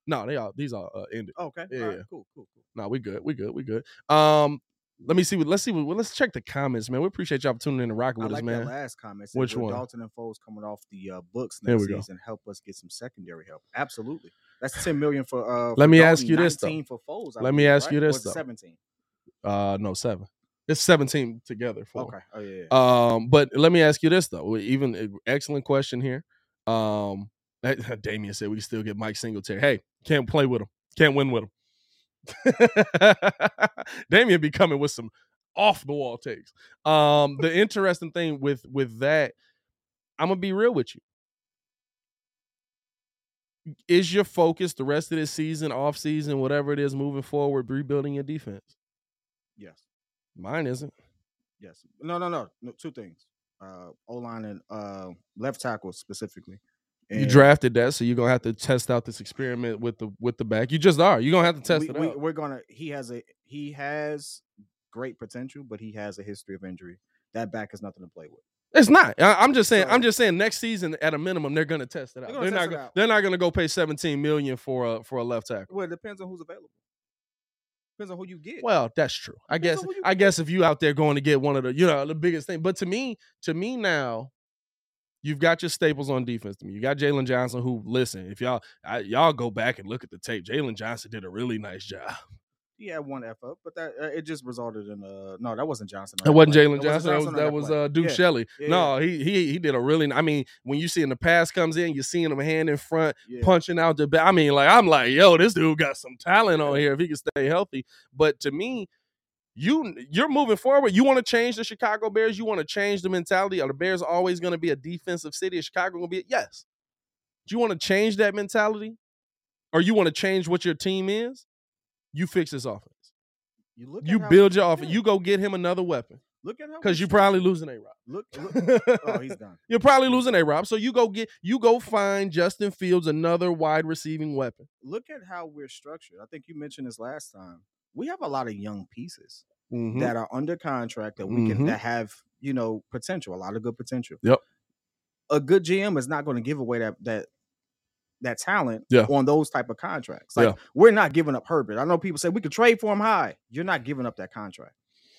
No, they all these are uh, ended. Okay. Yeah, all right, yeah. Cool. Cool. Cool. No, we good. We good. We good. Um, let me see what. Let's see what. Let's check the comments, man. We appreciate y'all for tuning in and rocking I with like us, man. last comment. Said, Which one? Dalton and Foles coming off the uh, books next season help us get some secondary help. Absolutely. That's ten million for. Uh, Let for me ask you this, though. for Foles. I Let me ask right? you this, though. Seventeen. Uh, no, seven. It's seventeen together. For. Okay. Oh yeah. yeah. Um, but let me ask you this though. Even uh, excellent question here. Um, [laughs] Damien said we can still get Mike Singletary. Hey, can't play with him. Can't win with him. [laughs] Damien be coming with some off the wall takes. Um, the interesting thing with with that, I'm gonna be real with you. Is your focus the rest of this season, off season, whatever it is, moving forward, rebuilding your defense? yes. Mine isn't. Yes. No. No. No. No. Two things. Uh, O line and uh, left tackle specifically. You drafted that, so you're gonna have to test out this experiment with the with the back. You just are. You're gonna have to test we, it we, out. We're gonna. He has a. He has great potential, but he has a history of injury. That back is nothing to play with. It's not. I, I'm just saying. I'm just saying. Next season, at a minimum, they're gonna test it out. They're They're, not. test it go- out. They're not gonna go pay 17 million for a for a left tackle. Well, it depends on who's available. Depends on who you get. Well, that's true. I Depends guess. I guess if you out there going to get one of the, you know, the biggest thing. But to me, to me now, you've got your staples on defense. To me, you got Jaylon Johnson. Who listen, if y'all I, y'all go back and look at the tape, Jaylon Johnson did a really nice job. he had one F up, but that uh, it just resulted in uh no, that wasn't Johnson. on That wasn't. Jaylon Johnson. That was that was uh, Duke Yeah. Shelley. Yeah, no, he he he did a really. I mean, when you see in the pass comes in, you're seeing him hand in front, Yeah. punching out the back. I mean, like I'm like, yo, this dude got some talent on here if he can stay healthy. But to me, you you're moving forward. You want to change the Chicago Bears. You want to change the mentality. Are the Bears always going to be a defensive city? Is Chicago going to be? Yes. Do you want to change that mentality, or you want to change what your team is? You fix this offense. You look. at You build your offense. You go get him another weapon look at how because you're probably losing a Rob. look. [laughs] look oh, he's gone. You're probably losing a Rob. So you go get you go find Justin Fields another wide receiving weapon. Look at how we're structured. I think you mentioned this last time. We have a lot of young pieces Mhm. that are under contract that we Mhm. can that have you know potential, a lot of good potential. Yep. A good GM is not going to give away that that that talent Yeah. on those type of contracts. Like Yeah. we're not giving up Herbert. I know people say we could trade for him high. You're not giving up that contract.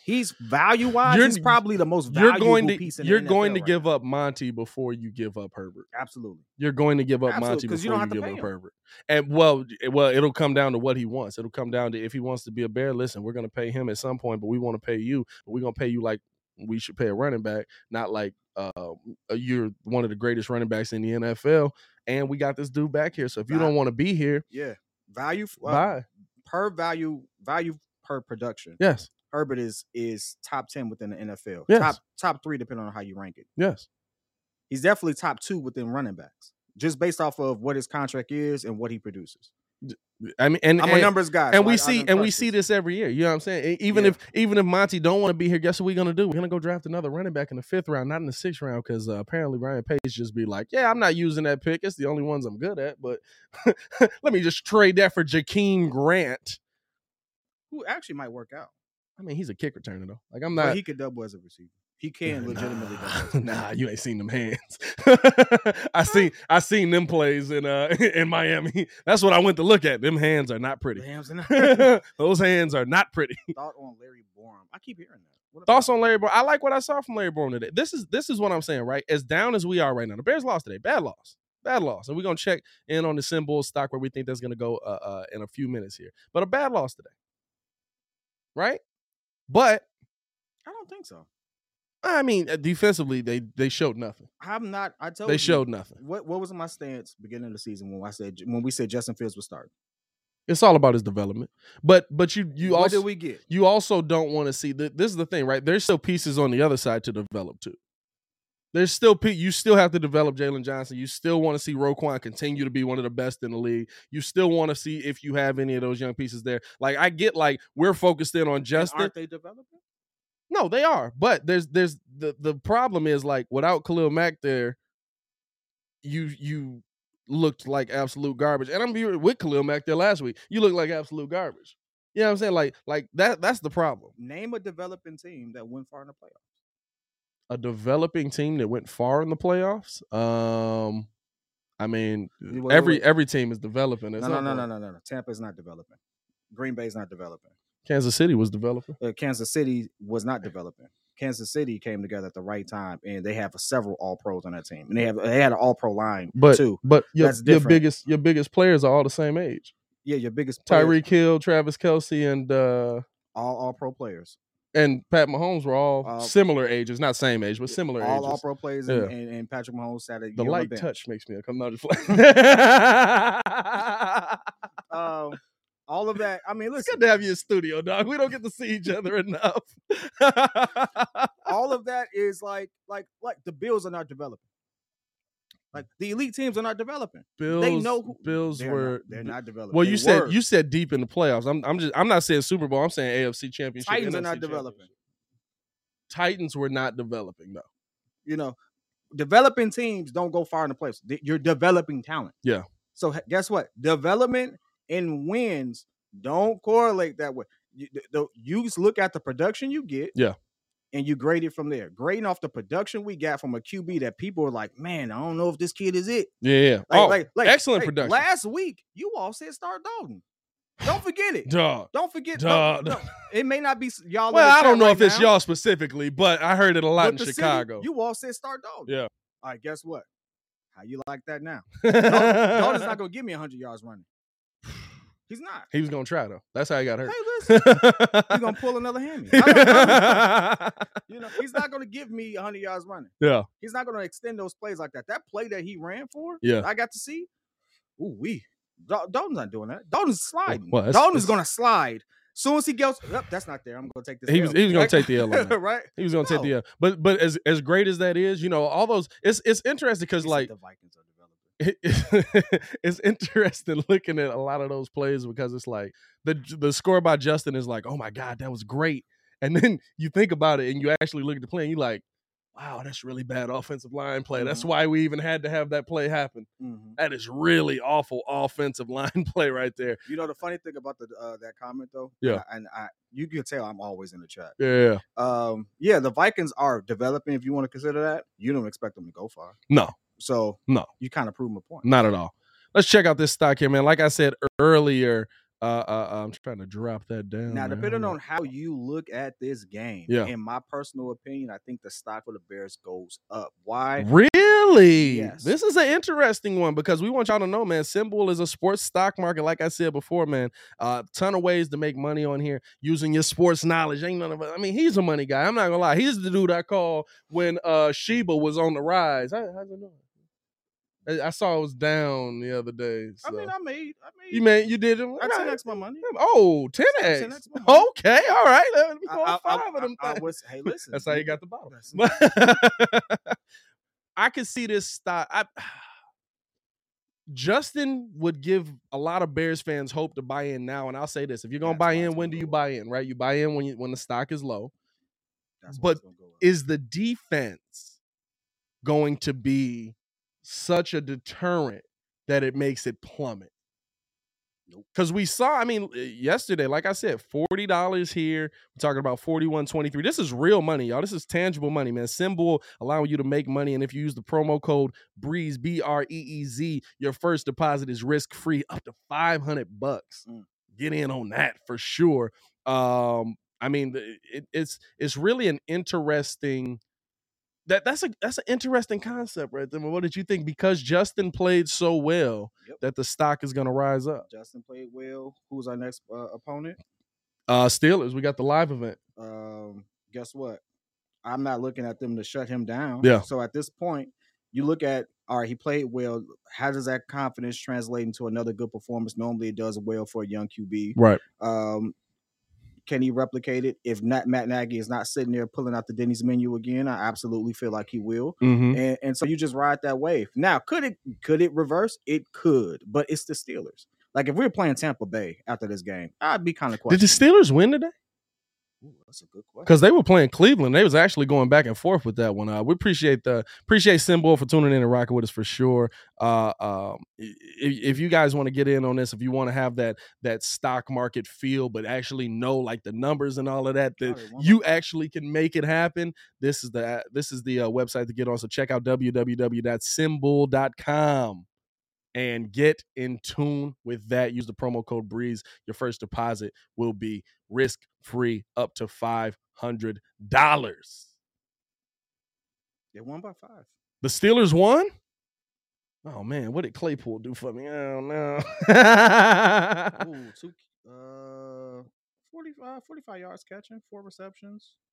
He's value wise. You're- He's probably the most You're valuable going to piece in you're going NFL to right give now. up Monty before you give up Herbert. absolutely. You're going to give up Absolutely, Monty before you you, don't have to give up him. Herbert. And well, well, it'll come down to what he wants. It'll come down to if he wants to be a bear. Listen, we're going to pay him at some point, but we want to pay you. But we're going to pay you like we should pay a running back, not like uh, you're one of the greatest running backs in the NFL. And we got this dude back here. So if you don't want to be here, Yeah. Value uh, bye. per value value per production. Yes. Herbert is is top ten within the NFL. Yes. Top top three depending on how you rank it. Yes. He's definitely top two within running backs, just based off of what his contract is and what he produces. I mean, and I'm and, a numbers guy, and so we I- I see done and we crushed see this every year. You know what I'm saying? Even Yeah. if even if Monty don't want to be here, guess what we're gonna do? We're gonna go draft another running back in the fifth round, not in the sixth round, because uh, apparently Ryan Pace just be like, "Yeah, I'm not using that pick. It's the only ones I'm good at, but [laughs] let me just trade that for Jakeem Grant." Who actually might work out. I mean, he's a kick returner though. Like I'm But not. he could double as a receiver. He can legitimately double. Nah, [laughs] nah, you ain't seen them hands. [laughs] I seen I seen them plays in uh [laughs] in Miami. That's what I went to look at. Them hands are not pretty. And- Those hands are not pretty. Thought on Larry Borom. I keep hearing that. What Thoughts on? Larry Borom? I like what I saw from Larry Borom today. This is this is what I'm saying, right? As down as we are right now, the Bears lost today. Bad loss. Bad loss. And we're gonna check in on the SimBull stock where we think that's gonna go uh, uh in a few minutes here. But a bad loss today. Right? But I don't think so. I mean, uh, defensively, they they showed nothing. I'm not. I told you They you, showed nothing. What What was my stance beginning of the season when I said when we said Justin Fields was starting? It's all about his development. But but you you what also did we get? you also don't want to see that this is the thing, right? There's still pieces on the other side to develop too. There's still you still have to develop Jaylon Johnson. You still want to see Roquan continue to be one of the best in the league. You still want to see if you have any of those young pieces there. Like I get like we're focused in on Justin. aren't they developing? No, they are. But there's there's the the problem is like without Khalil Mack there, you you looked like absolute garbage. And I'm here with Khalil Mack there last week. You look like absolute garbage. You know what I'm saying? Like like that that's the problem. Name a developing team that went far in the playoffs. A developing team that went far in the playoffs. Um I mean, Wait, every wait. every team is developing. No, no, no, no, no, no, no. Tampa's not developing. Green Bay is not developing. Kansas City was developing. Uh, Kansas City was not developing. Kansas City came together at the right time, and they have several All Pros on that team, and they have they had an All Pro line But too. but your, your biggest your biggest players are all the same age. Yeah, your biggest players, Tyreek Hill, Travis Kelce, and uh all All Pro players, and Pat Mahomes were all Uh, similar ages, not same age, but similar all ages. All Pro players, Yeah. and, and, and Patrick Mahomes sat a the light bench. touch makes me come out just [laughs] like. [laughs] Um, all of that. I mean, it's listen, good to have you in studio, dog. We don't get to see each other enough. all of that is like like like the Bills are not developing. Like the elite teams are not developing. Bills, they know who Bills they're were. Not, they're not developing. Well, They you said were. you said deep in the playoffs. I'm I'm just I'm not saying Super Bowl. I'm saying AFC Championship. Titans are not developing. Titans were not developing though. you know, developing teams don't go far in the playoffs. You're developing talent. Yeah. So guess what? Development and wins don't correlate that way. You, the, the- you just look at the production you get. Yeah. And you grade it from there. Grading off the production we got from a QB that people are like, man, I don't know if this kid is it. Yeah, yeah. Like, oh, like, like, excellent hey, production. Last week, you all said start Dalton. Don't forget it. Dog. Don't forget. Duh, don't- don't- it may not be y'all. Well, I don't know right if it's now, y'all specifically, but I heard it a lot but in the city, Chicago. you all said start Dalton. Yeah. All right, guess what? How you like that now? Dalton's not [laughs] gonna give me 100 yards running. He's not. he was gonna try though. That's how he got Hey, hurt. listen, he's gonna pull another hammy. I don't- I don't- [laughs] you know, he's not gonna give me 100 yards running. yeah, He's not gonna extend those plays like that. That play that he ran for, Yeah. I got to see. Ooh, we Dalton's not doing that. Dalton's sliding. well, that's- Dalton's that's- gonna slide. As soon as he goes, yep, that's not there. I'm gonna take this. He was- he was gonna take the L on [laughs] right? he was gonna take the L. But but as as great as that is, you know, all those it's it's interesting because like the Vikings are developing. [laughs] it's interesting [laughs] looking at a lot of those plays because it's like the the score by Justin is like, oh my god, that was great, and then [laughs] you think about it and you actually look at the play and you're like, wow, that's really bad offensive line play. That's Mhm. why we even had to have that play happen. Mhm. That is really awful offensive line play right there. You know the funny thing about the uh, that comment though, Yeah. and, I, and I you can tell I'm always in the chat. Yeah, Um, yeah, the Vikings are developing. If you want to consider that, you don't expect them to go far. no, So No. you kind of prove my point. not at all. Let's check out this stock here, man. Like I said earlier, uh, uh, I'm trying to drop that down. Now, depending on how you look at this game, Yeah. in my personal opinion, I think the stock of the Bears goes up. Why? Really? Yes. This is an interesting one because we want y'all to know, man. SimBull is a sports stock market. Like I said before, man, a uh, ton of ways to make money on here using your sports knowledge. Ain't none of it. I mean, he's a money guy. I'm not gonna lie. He's the dude I called when uh Shiba was on the rise. How, how's it doing? I I saw it was down the other day. I mean, I made, I made, you made you did it. I 10x my money. Oh, 10x. 10x my [laughs] money. Okay, all right. Let me I- call I- I- five of them. I- I was- hey, listen, That's how you got the bottle. [laughs] I could see this stock. I, [sighs] Justin would give a lot of Bears fans hope to buy in now, and I'll say this: if you're gonna That's buy in, when do you buy in? Right, you buy in when you when the stock is low. That's But go. Is the defense going to be such a deterrent that it makes it plummet? Because we saw, I mean, uh, yesterday, like I said, forty dollars here. We're talking about forty-one twenty-three. This is real money, y'all. This is tangible money, man. SimBull allowing you to make money, and if you use the promo code Breeze B R E E Z, your first deposit is risk-free, up to five hundred bucks. Mm. Get in on that for sure. Um, I mean, it, it's it's really an interesting. That that's a that's an interesting concept, right there. What did you think? Because Justin played so well Yep. that the stock is going to rise up. Justin played well. Who's our next uh, opponent? Uh Steelers, we got the live event. um, guess what? I'm not looking at them to shut him down. Yeah. So at this point, you look at all right, he played well. How does that confidence translate into another good performance? Normally, it does well for a young QB. Right. Um, can he replicate it? If not, Matt Nagy is not sitting there pulling out the Denny's menu again, I absolutely feel like he will. Mm-hmm. And, and so you just ride that wave. Now, could it could it reverse? It could, but it's the Steelers. Like if we were playing Tampa Bay after this game, I'd be kind of Did the. Steelers win today? Ooh, that's a good question. Because they were playing Cleveland. They was actually going back and forth with that one. Uh, we appreciate the appreciate SimBull for tuning in and rocking with us for sure. Uh, um, if, if you guys want to get in on this, if you want to have that that stock market feel, but actually know like the numbers and all of that, that you actually can make it happen. This is the this is the uh, website to get on. So check out www.simbull.com and get in tune with that. Use the promo code Breeze. Your first deposit will be risk free up to five hundred dollars. They won by five. The Steelers won. Oh man, what did Claypool do for me? Oh no. Ooh, two, uh, 45, 45 yards catching, four receptions, uh,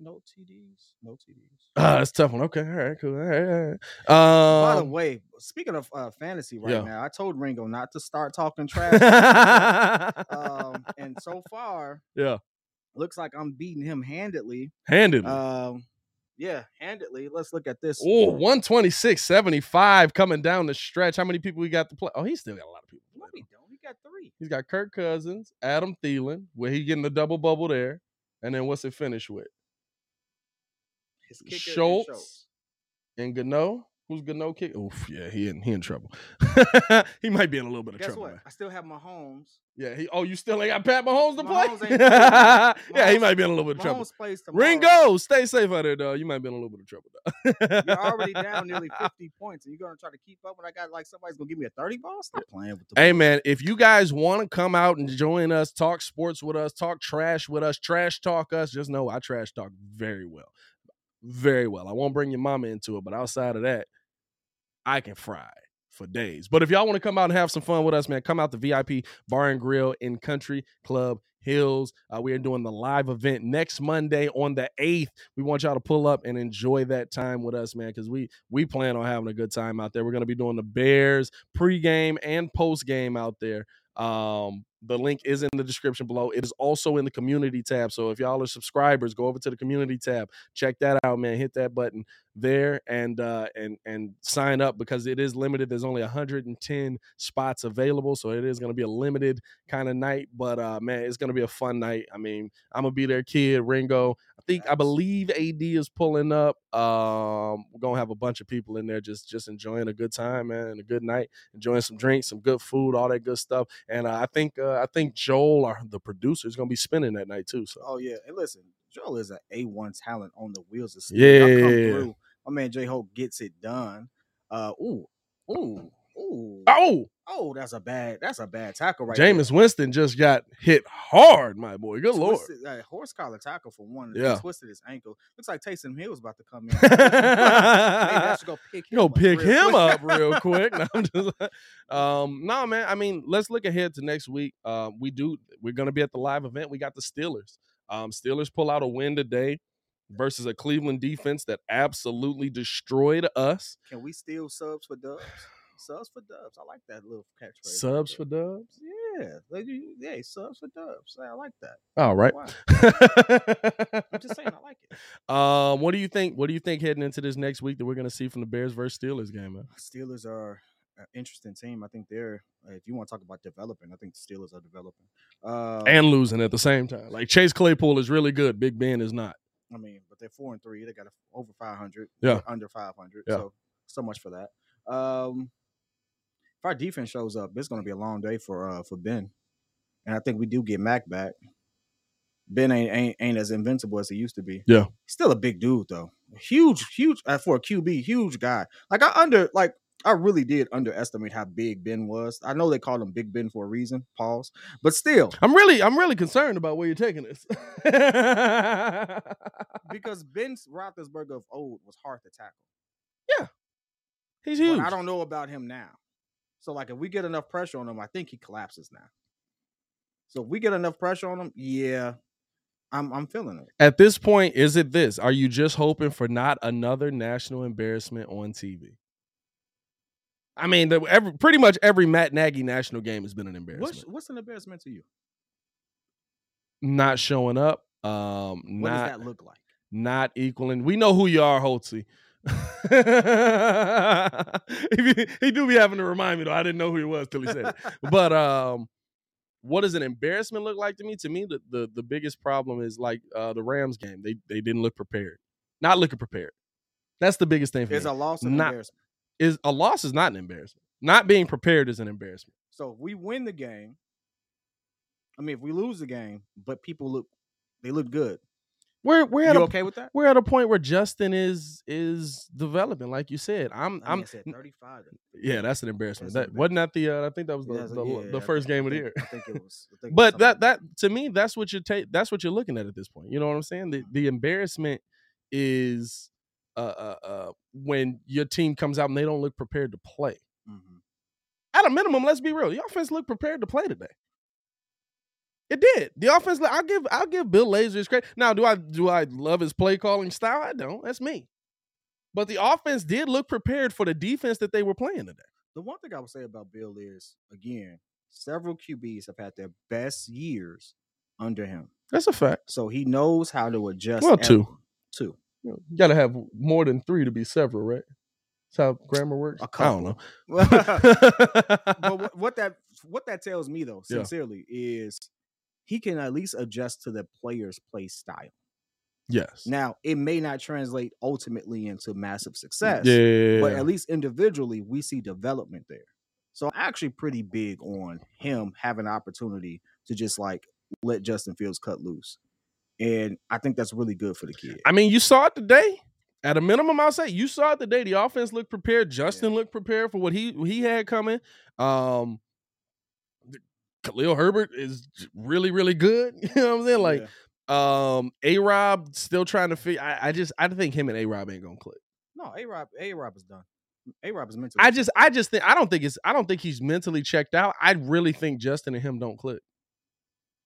no TDs, no TDs. Ah, that's a tough one. Okay, all right, cool. All right, all right. By the Um, way, speaking of uh, fantasy right Yeah. now, I told Ringo not to start talking trash. um, [laughs] and so far, yeah, looks like I'm beating him handedly. handedly. Um, yeah, handedly. Let's look at this. Oh, 126 75 coming down the stretch. How many people we got to play? Oh, he's still got a lot of people. No, he don't. He got three. He's got Kirk Cousins, Adam Thielen, where he getting the double bubble there. And then what's it finish with? His kicker is Schultz and Gano. Who's Gano kick? Oof, yeah, he in he in trouble. [laughs] he might be in a little bit of Guess trouble. what? man. I still have Mahomes. Yeah, he. Oh, you still ain't got Pat Mahomes to play? Mahomes playing. [laughs] yeah, he might be in a little bit of trouble. Mahomes plays tomorrow. Ringo, stay safe out there, dog. You might be in a little bit of trouble, dog. You're already [laughs] down nearly 50 points, and you're gonna try to keep up when I got like somebody's gonna give me a 30 ball. Stop playing with the Hey ball. man, if you guys want to come out and join us, talk sports with us, talk trash with us, trash talk us, just know I trash talk very well. Very well. I won't bring your mama into it, but outside of that, I can fry for days. But if y'all want to come out and have some fun with us, man, come out to VIP Bar and Grill in Country Club Hills. Uh, we are doing the live event next Monday on the 8th. We want y'all to pull up and enjoy that time with us, man, because we we plan on having a good time out there. We're gonna be doing the Bears pregame and postgame out there. Um, the link is in the description below. It is also in the community tab. So if y'all are subscribers, go over to the community tab, check that out, man. Hit that button there and uh and and sign up because it is limited. There's only 110 spots available, so it is going to be a limited kind of night. But uh man, it's going to be a fun night. I mean, I'm gonna be there, kid Ringo. I think I believe AD is pulling up. Um, we're gonna have a bunch of people in there just just enjoying a good time, man, and a good night, enjoying some drinks, some good food, all that good stuff. And uh, I think uh, I think Joel, our, the producer, is gonna be spinning that night too. So Oh yeah, and listen, Joel is an A1 talent on the wheels of steel. Yeah. through. My man J Hope gets it done. Uh ooh, ooh, ooh. oh, Oh, that's a bad that's a bad tackle right there. Jameis Winston just got hit hard, my boy. Good lord. Twisted, uh, horse collar tackle for one. Yeah. He twisted his ankle. Looks like Taysom Hill was about to come in. [laughs] Maybe I should go pick him Go up pick real him quick. up real quick. No, I'm just, [laughs] [laughs] um, no, man. I mean, let's look ahead to next week. Um, we do. We're gonna be at the live event. We got the Steelers. Um, Steelers pull out a win today versus a Cleveland defense that absolutely destroyed us. Can we steal subs for dubs? Subs for dubs. I like that little catchphrase. Subs for Dubs. Yeah, like you- yeah, subs for dubs. I like that. All right. [laughs] I'm just saying, I like it. um, what do you think? What do you think heading into this next week that we're gonna see from the Bears versus Steelers game, man? Steelers are an interesting team. I think they're. uh, If you want to talk about developing, I think the Steelers are developing. Uh, And losing at the same time. Like Chase Claypool is really good. Big Ben is not. I mean, but they're four and three. They got over five hundred. Yeah. under five hundred. Yeah. So so much for that. Um, if our defense shows up, it's going to be a long day for uh for Ben, and I think we do get Mack back. Ben ain't ain't, ain't as invincible as he used to be. Yeah. He's still a big dude though. Huge, huge uh, for a QB, huge guy. Like I under like I really did underestimate how big Ben was. I know they called him Big Ben for a reason. Pause. But still, I'm really, I'm really concerned about where you're taking this. [laughs] because Ben Roethlisberger of old was hard to tackle. Yeah, he's But huge. I don't know about him now. So like if we get enough pressure on him, I think he collapses now. So if we get enough pressure on him, yeah, I'm I'm feeling it. At this point, is it this? Are you just hoping for not another national embarrassment on TV? I mean, the, every, pretty much every Matt Nagy national game has been an embarrassment. What's what's an embarrassment to you? not showing up, um, What does that look like? not equaling. We know who you are, Holtzy. He, he do be having to remind me though. I didn't know who he was till he said it. [laughs] But um, what does an embarrassment look like to me? To me, the the, the biggest problem is like uh, the Rams game. They they didn't look prepared. Not looking prepared. That's the biggest thing for It's me. a loss of Not- embarrassment. is a loss is not an embarrassment. Not being prepared is an embarrassment. So if we win the game, I mean, if we lose the game, but people look, they look good. We're we're You at a, okay with that? we're at a point where Justin is is developing, like you said. I'm I'm said 35. yeah, that's an embarrassment. That's That wasn't that the uh, I think that was the Yeah, the, yeah, the first think- game of the year. I think it was. Think it was But that that to me, that's what you take. That's what you're looking at at this point. You know what I'm saying? The the embarrassment is uh, uh uh when your team comes out and they don't look prepared to play. Mhm. At a minimum, let's be real. The offense looked prepared to play today. It did. The offense. I'll give. I'll give Bill Lazor his credit. Now, do I do I love his play calling style? I don't. That's me. But the offense did look prepared for the defense that they were playing today. The one thing I would say about Bill is, again, several QBs have had their best years under him, That's a fact. so he knows how to adjust. Well, two. two, You, got to have more than three to be several, right? That's how grammar works. I don't know. [laughs] but [laughs] what, what that what that tells me though, Yeah. sincerely, is he can at least adjust to the player's play style. yes. Now, it may not translate ultimately into massive success, yeah. but at least individually, we see development there. So I'm actually pretty big on him having an opportunity to just like let Justin Fields cut loose. And I think that's really good for the kid. I mean, you saw it today. At a minimum, I'll say you saw it today. The offense looked prepared. Justin looked prepared for what he he had coming. Um, Khalil Herbert is really really good. [laughs] You know what I'm saying? Like, Yeah. um, A Rob still trying to figure. I, I just I think him and A Rob ain't gonna click. no, A Rob, A Rob is done. A Rob is mentally. I just I just think I don't think it's I don't think he's mentally checked out. I really think Justin and him don't click.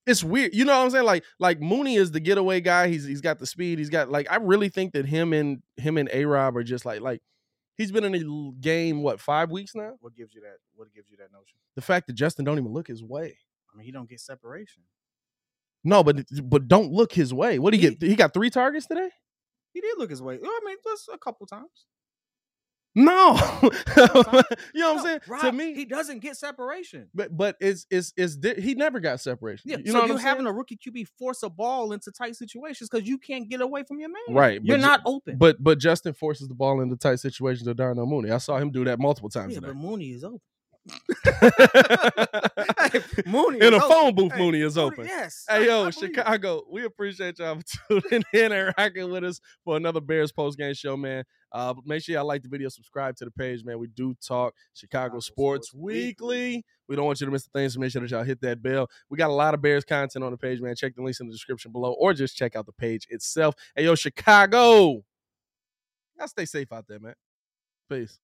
It's weird. You know what I'm saying? Like like Mooney is the getaway guy. He's he's got the speed. He's got like I really think that him and him and A Rob are just like like he's been in the game what five weeks now. what gives you that? What gives you that notion? The fact that Justin don't even look his way. I mean, he don't get separation. No, but but don't look his way. What did he He- get? He got three targets today. He did look his way. I mean, just a couple times. No, [laughs] you know what No, I'm saying? to me, he doesn't get separation. but but it's it's it's di- he never got separation. Yeah, you so know what you're having saying? a rookie QB force a ball into tight situations because you can't get away from your man. Right, You're but Ju- not open. But but Justin forces the ball into tight situations to Darnell Mooney. I saw him do that multiple times yeah, but. Mooney is open. Hey, [laughs] [laughs] Mooney In a open. phone booth, Hey, Mooney is Mooney- open. Yes. Hey yo. Chicago, we appreciate y'all for tuning in and rocking with us for another Bears post game show, man. Uh, make sure y'all like the video, subscribe to the page, man. We do talk Chicago, Chicago sports, Sports weekly. Weekly. We don't want you to miss the things, so make sure that y'all hit that bell. We got a lot of Bears content on the page, man. Check the links in the description below, or just check out the page itself. Hey yo, Chicago, y'all stay safe out there, man. Peace.